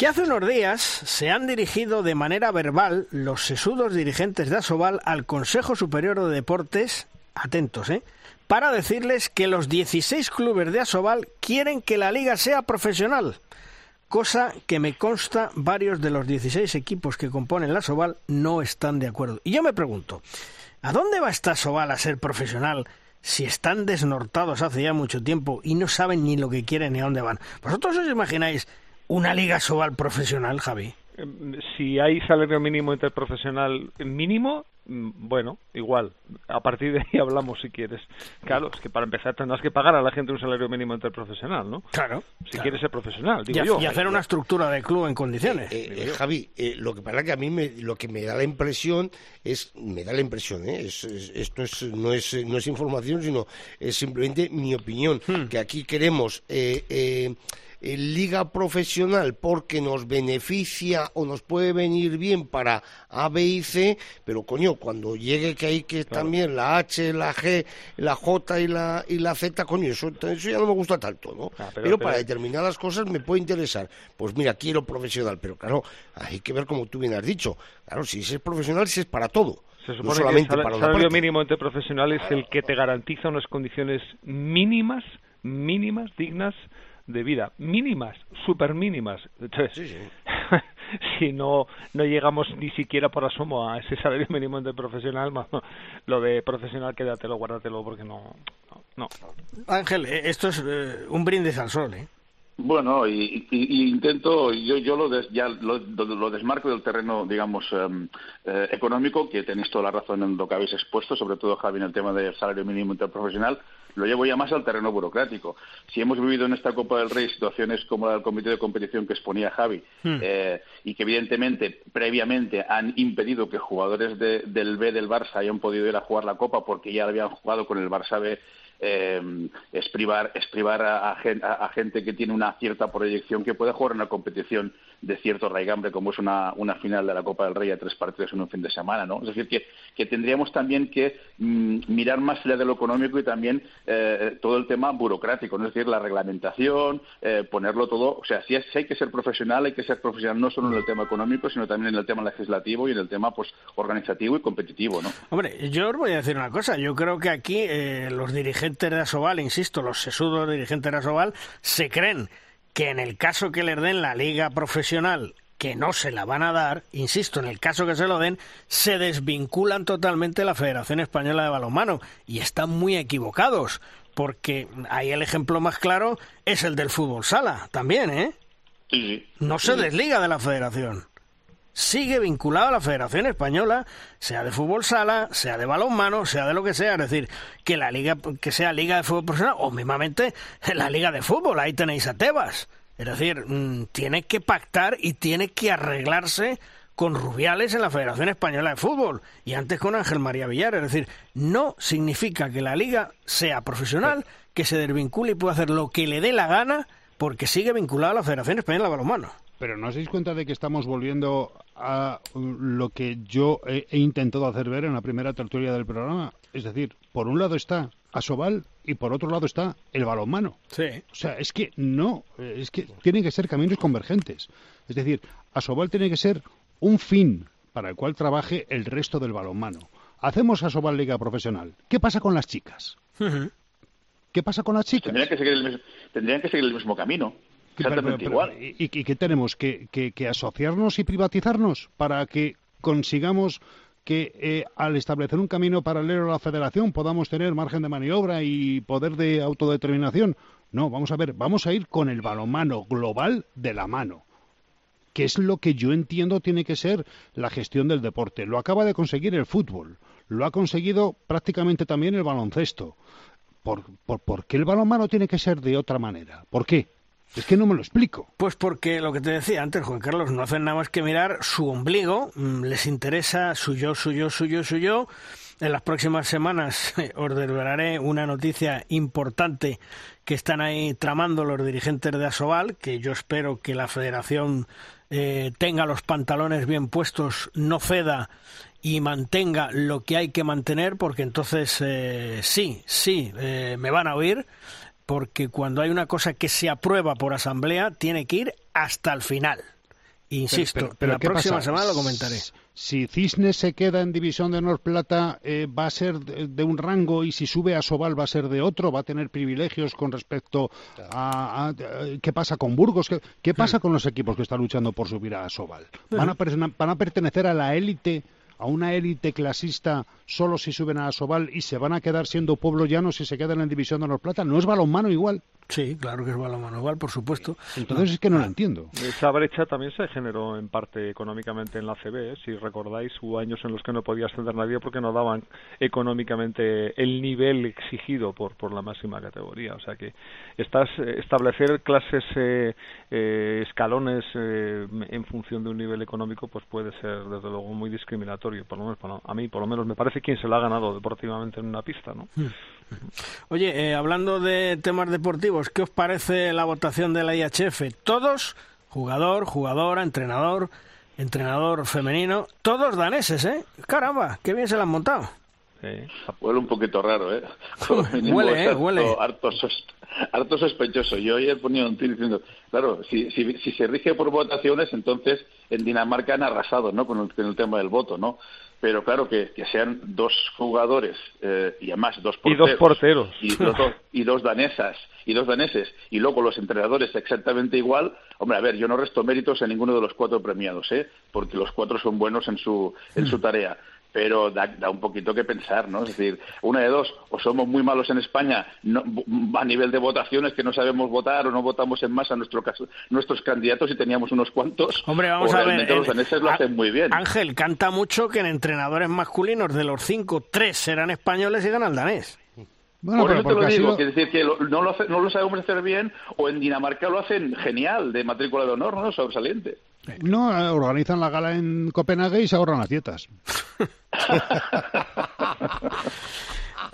que hace unos días se han dirigido de manera verbal los sesudos dirigentes de Asobal al Consejo Superior de Deportes, atentos, ¿eh? para decirles que los 16 clubes de Asobal quieren que la liga sea profesional cosa que me consta varios de los 16 equipos que componen la Soval no están de acuerdo. Y yo me pregunto, ¿a dónde va esta Soval a ser profesional si están desnortados hace ya mucho tiempo y no saben ni lo que quieren ni a dónde van? ¿Vosotros os imagináis una liga Soval profesional, Javi? Eh, Si hay salario mínimo interprofesional mínimo, bueno, igual. A partir de ahí hablamos si quieres. Claro, es que para empezar tendrás que pagar a la gente un salario mínimo interprofesional, ¿no? Claro. Si claro. quieres ser profesional, Y, digo a- yo. y hacer una estructura de club en condiciones. Eh, eh, Javi, eh, lo que pasa que a mí me, lo que me da la impresión es, me da la impresión, ¿eh? es, es- esto es, no, es, no es información, sino es simplemente mi opinión, que aquí queremos eh, liga profesional porque nos beneficia o nos puede venir bien para A, B y C, pero coño, cuando llegue que hay que también la H, la G, la J y la, y la Z, coño, eso, eso ya no me gusta tanto, ¿no? Ah, pero, pero- para pero- determinadas cosas me puede interesar. Pues mira, quiero profesional, pero claro, hay que ver como tú bien has dicho. Claro, si es profesional, si es para todo. Se no supone que el solamente para salario parte. mínimo interprofesional es el que te garantiza unas condiciones mínimas, mínimas, dignas de vida. Mínimas, súper mínimas. Entonces, si no, no llegamos ni siquiera por asomo a ese salario mínimo interprofesional, ma- lo de profesional quédatelo, guárdatelo, porque no... no. Ángel, eh, esto es eh, un brindis al sol, ¿eh? Bueno, y, y- y intento, yo, yo lo, des- ya lo, lo- desmarco del terreno, digamos, em, eh, económico, que tenéis toda la razón en lo que habéis expuesto, sobre todo, Javi, en el tema del salario mínimo interprofesional, lo llevo ya más al terreno burocrático. Si hemos vivido en esta Copa del Rey situaciones como la del comité de competición que exponía Javi, Hmm. eh, y que evidentemente previamente han impedido que jugadores de- del B del Barça hayan podido ir a jugar la Copa porque ya habían jugado con el Barça B eh, es privar, a, a a- gente que tiene una cierta proyección que puede jugar en una competición de cierto raigambre como es una, una final de la Copa del Rey a tres partidos en un fin de semana, ¿no? Es decir, que, que tendríamos también que mm, mirar más allá de lo económico y también eh, todo el tema burocrático, ¿no? es decir, la reglamentación, eh, ponerlo todo, o sea, si, es- si hay que ser profesional, hay que ser profesional no solo en el tema económico, sino también en el tema legislativo y en el tema pues organizativo y competitivo, ¿no? Hombre, yo os voy a decir una cosa. Yo creo que aquí eh, los dirigentes de Asobal, insisto, los sesudos dirigentes de Asobal, se creen que en el caso que les den la liga profesional, que no se la van a dar, insisto, en el caso que se lo den, se desvinculan totalmente de la Federación Española de Balonmano. Y están muy equivocados, porque ahí el ejemplo más claro es el del fútbol sala, también, ¿eh? Sí, sí. No se desliga de la federación. Sigue vinculado a la Federación Española, sea de fútbol sala, sea de balonmano, sea de lo que sea. Es decir, que la liga, que sea liga de fútbol profesional o mismamente la liga de fútbol. Ahí tenéis a Tebas. Es decir, mm, tiene que pactar y tiene que arreglarse con Rubiales en la Federación Española de Fútbol y antes con Ángel María Villar. Es decir, no significa que la liga sea profesional, que se desvincule y pueda hacer lo que le dé la gana porque sigue vinculado a la Federación Española de Balonmano. Pero ¿no os dais cuenta de que estamos volviendo a lo que yo he, he intentado hacer ver en la primera tertulia del programa? Es decir, por un lado está Asobal y por otro lado está el balonmano. Sí. O sea, es que no, es que tienen que ser caminos convergentes. Es decir, Asobal tiene que ser un fin para el cual trabaje el resto del balonmano. Hacemos Asobal Liga Profesional. ¿Qué pasa con las chicas? ¿Qué pasa con las chicas? Tendrían que seguir el, tendrían que seguir el mismo camino. Que- pero- Exactamente pero- igual. ¿Y, y- y qué tenemos? ¿Que, que, que asociarnos y privatizarnos para que consigamos que eh, al establecer un camino paralelo a la federación podamos tener margen de maniobra y poder de autodeterminación? No, vamos a ver, vamos a ir con el balonmano global de la mano que es lo que yo entiendo tiene que ser la gestión del deporte. Lo acaba de conseguir el fútbol, lo ha conseguido prácticamente también el baloncesto. ¿Por, por, por qué el balonmano tiene que ser de otra manera? ¿Por qué? Es que no me lo explico. Pues porque lo que te decía antes, Juan Carlos, no hacen nada más que mirar su ombligo, mm, les interesa su yo, su yo. En las próximas semanas os desvelaré una noticia importante que están ahí tramando los dirigentes de Asobal, que yo espero que la federación eh, tenga los pantalones bien puestos, no ceda y mantenga lo que hay que mantener, porque entonces eh, sí, sí, eh, me van a oír, porque cuando hay una cosa que se aprueba por asamblea, tiene que ir hasta el final. Insisto, Pero- pero- pero la ¿qué próxima pasa? semana lo comentaré. Si Cisnes se queda en División de Honor Plata, eh, va a ser de, de un rango y si sube a Sobal va a ser de otro, va a tener privilegios con respecto a, a- a- qué pasa con Burgos, qué, qué pasa con los equipos que están luchando por subir a Sobal. ¿Van a, pertene- van a pertenecer a la élite, a una élite clasista solo si suben a Sobal y se van a quedar siendo pueblo llano si se quedan en División de Honor Plata? ¿No es balonmano igual? Sí, claro que es balonmano igual, por supuesto. Entonces es que no lo entiendo. Esa brecha también se generó en parte económicamente en la CB. ¿eh? Si recordáis, hubo años en los que no podía ascender nadie porque no daban económicamente el nivel exigido por, por la máxima categoría. O sea que estas, eh, establecer clases, eh, eh, escalones eh, en función de un nivel económico, pues puede ser desde luego muy discriminatorio. Por lo menos a mí, por lo menos, me parece quien se lo ha ganado deportivamente en una pista, ¿no? Oye, eh, hablando de temas deportivos, ¿qué os parece la votación de la IHF? Todos, jugador, jugadora, entrenador, entrenador femenino, todos daneses, ¿eh? Caramba, qué bien se la han montado. Huele un poquito raro, ¿eh? Huele, eh, harto- huele. Harto, sos- harto sospechoso. Yo ayer ponía un tuit diciendo, claro, si, si, si se rige por votaciones, entonces en Dinamarca han arrasado, ¿no? Con el, con el tema del voto, ¿no? Pero claro, que, que sean dos jugadores eh, y además dos Y porteros. dos porteros. Y, dos, y dos danesas y dos daneses y luego los entrenadores exactamente igual hombre a ver yo no resto méritos a ninguno de los cuatro premiados eh porque los cuatro son buenos en su en su tarea pero da, da un poquito que pensar, ¿no? Es decir, una de dos, o somos muy malos en España no- a nivel de votaciones que no sabemos votar o no votamos en masa nuestro caso, nuestros candidatos y teníamos unos cuantos, Hombre, vamos o a ver. los daneses lo hacen muy bien. Ángel, canta mucho que en entrenadores masculinos de los cinco, tres serán españoles y ganan danés. Bueno, Por eso te lo digo, sido- que decir que lo- no, lo hace- no lo sabemos hacer bien, o en Dinamarca lo hacen genial, de matrícula de honor, ¿no? Sobresaliente. No, eh, organizan la gala en Copenhague y se ahorran las dietas.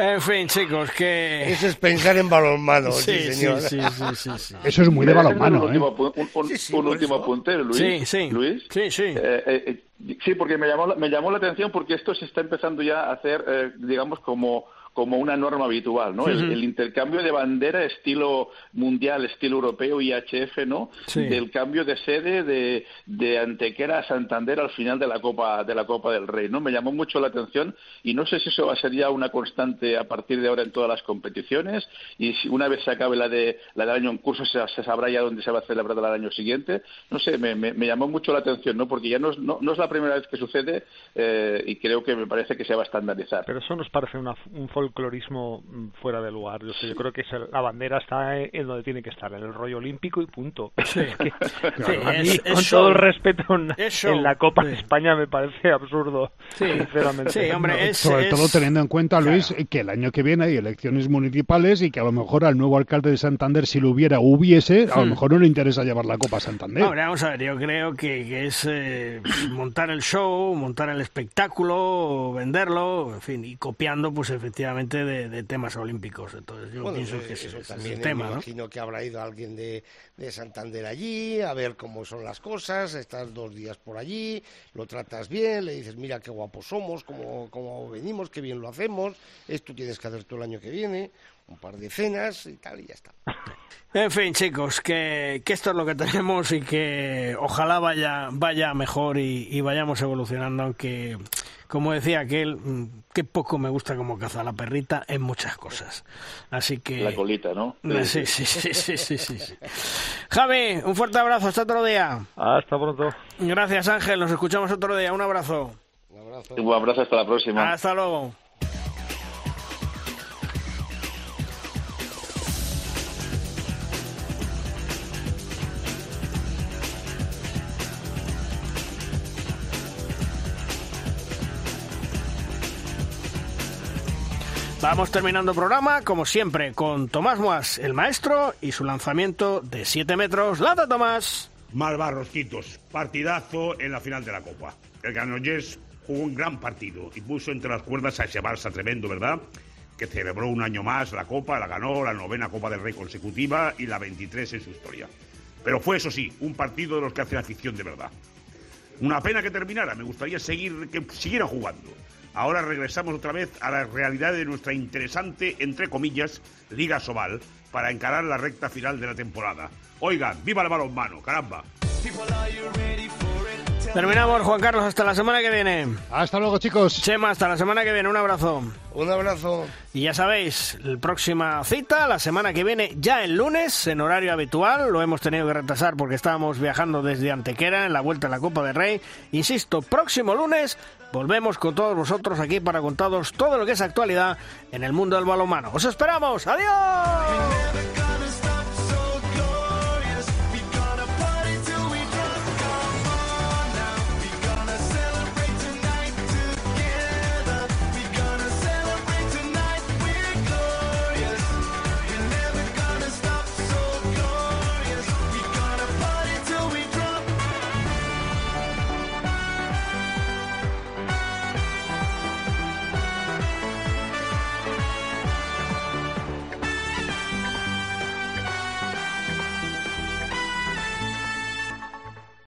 En fin, chicos, que... Eso es pensar en balonmano, sí, Sí, sí, señor. sí, sí, sí, sí. Eso es muy de ¿Me dejas balonmano, un ¿eh? último, un, un- un último apunte, Luis. Sí, sí. Luis. Sí, sí. Eh, eh, eh, sí, porque me llamó, la- me llamó la atención porque esto se está empezando ya a hacer, eh, digamos, como como una norma habitual, ¿no? El, Ujú. el intercambio de bandera estilo mundial, estilo europeo y HF, ¿no? Sí. Del cambio de sede de, de Antequera a Santander al final de la Copa de la Copa del Rey, ¿no? Me llamó mucho la atención y no sé si eso va a ser ya una constante a partir de ahora en todas las competiciones y si una vez se acabe la de la del año en curso se, se sabrá ya dónde se va a celebrar del año siguiente. No sé, me, me- me llamó mucho la atención, ¿no? Porque ya no es, no, no es la primera vez que sucede eh, y creo que me parece que se va a estandarizar. Pero eso nos parece una- un folclorismo mm, fuera de lugar. Yo, sé, yo creo que es el- la bandera está en, en donde tiene que estar, en el rollo olímpico y punto. Sí. Es que, Sí, a mí, es- es con show. todo el respeto, en, la Copa Sí. de España me parece absurdo, Sí. sinceramente. Sí, hombre, es- Sobre es- todo teniendo en cuenta, Luis, que el año que viene hay elecciones municipales y que a lo mejor al nuevo alcalde de Santander, si lo hubiera, hubiese, a lo Hmm. mejor no le interesa llevar la Copa a Santander. Hombre, vamos a ver, yo creo que, que es eh, montar el show, montar el espectáculo, venderlo, en fin, y copiando, pues efectivamente, de, de temas olímpicos. Entonces, yo Bueno, pienso eh, que eso es también el tema, me ¿no? imagino que habrá ido alguien de, de Santander allí a ver cómo son las cosas, estás dos días por allí, lo tratas bien, le dices, mira qué guapos somos, cómo, cómo venimos, qué bien lo hacemos, esto tienes que hacer tú el año que viene, un par de cenas y tal, y ya está. En fin, chicos, que, que esto es lo que tenemos y que ojalá vaya, vaya mejor y, y vayamos evolucionando, aunque, como decía aquel, mm, qué poco me gusta como caza la perrita en muchas cosas. Así que... La colita, ¿no? Sí, sí, sí, sí, sí, sí, sí. Javi, un fuerte abrazo, hasta otro día. Hasta pronto. Gracias Ángel, nos escuchamos otro día, un abrazo. Un abrazo, hasta la próxima. Hasta luego. Vamos terminando el programa, como siempre, con Tomás Moas, el maestro, y su lanzamiento de 7 metros. ¡Lata, Tomás! Malvarrosquitos, partidazo en la final de la Copa. El Granollers jugó un gran partido y puso entre las cuerdas a ese Barça tremendo, ¿verdad? Que celebró un año más la Copa, la ganó, la novena Copa del Rey consecutiva y la 23 en su historia. Pero fue, eso sí, un partido de los que hacen afición de verdad. Una pena que terminara, me gustaría seguir, que siguiera jugando. Ahora regresamos otra vez a la realidad de nuestra interesante, entre comillas, Liga Sobal, para encarar la recta final de la temporada. Oigan, viva el balonmano, caramba. Terminamos, Juan Carlos, hasta la semana que viene. Hasta luego, chicos. Chema, hasta la semana que viene, un abrazo. Un abrazo. Y ya sabéis, la próxima cita, la semana que viene, ya el lunes, en horario habitual. Lo hemos tenido que retrasar porque estábamos viajando desde Antequera en la vuelta a la Copa del Rey. Insisto, próximo lunes volvemos con todos vosotros aquí para contaros todo lo que es actualidad en el mundo del balonmano. ¡Os esperamos! ¡Adiós!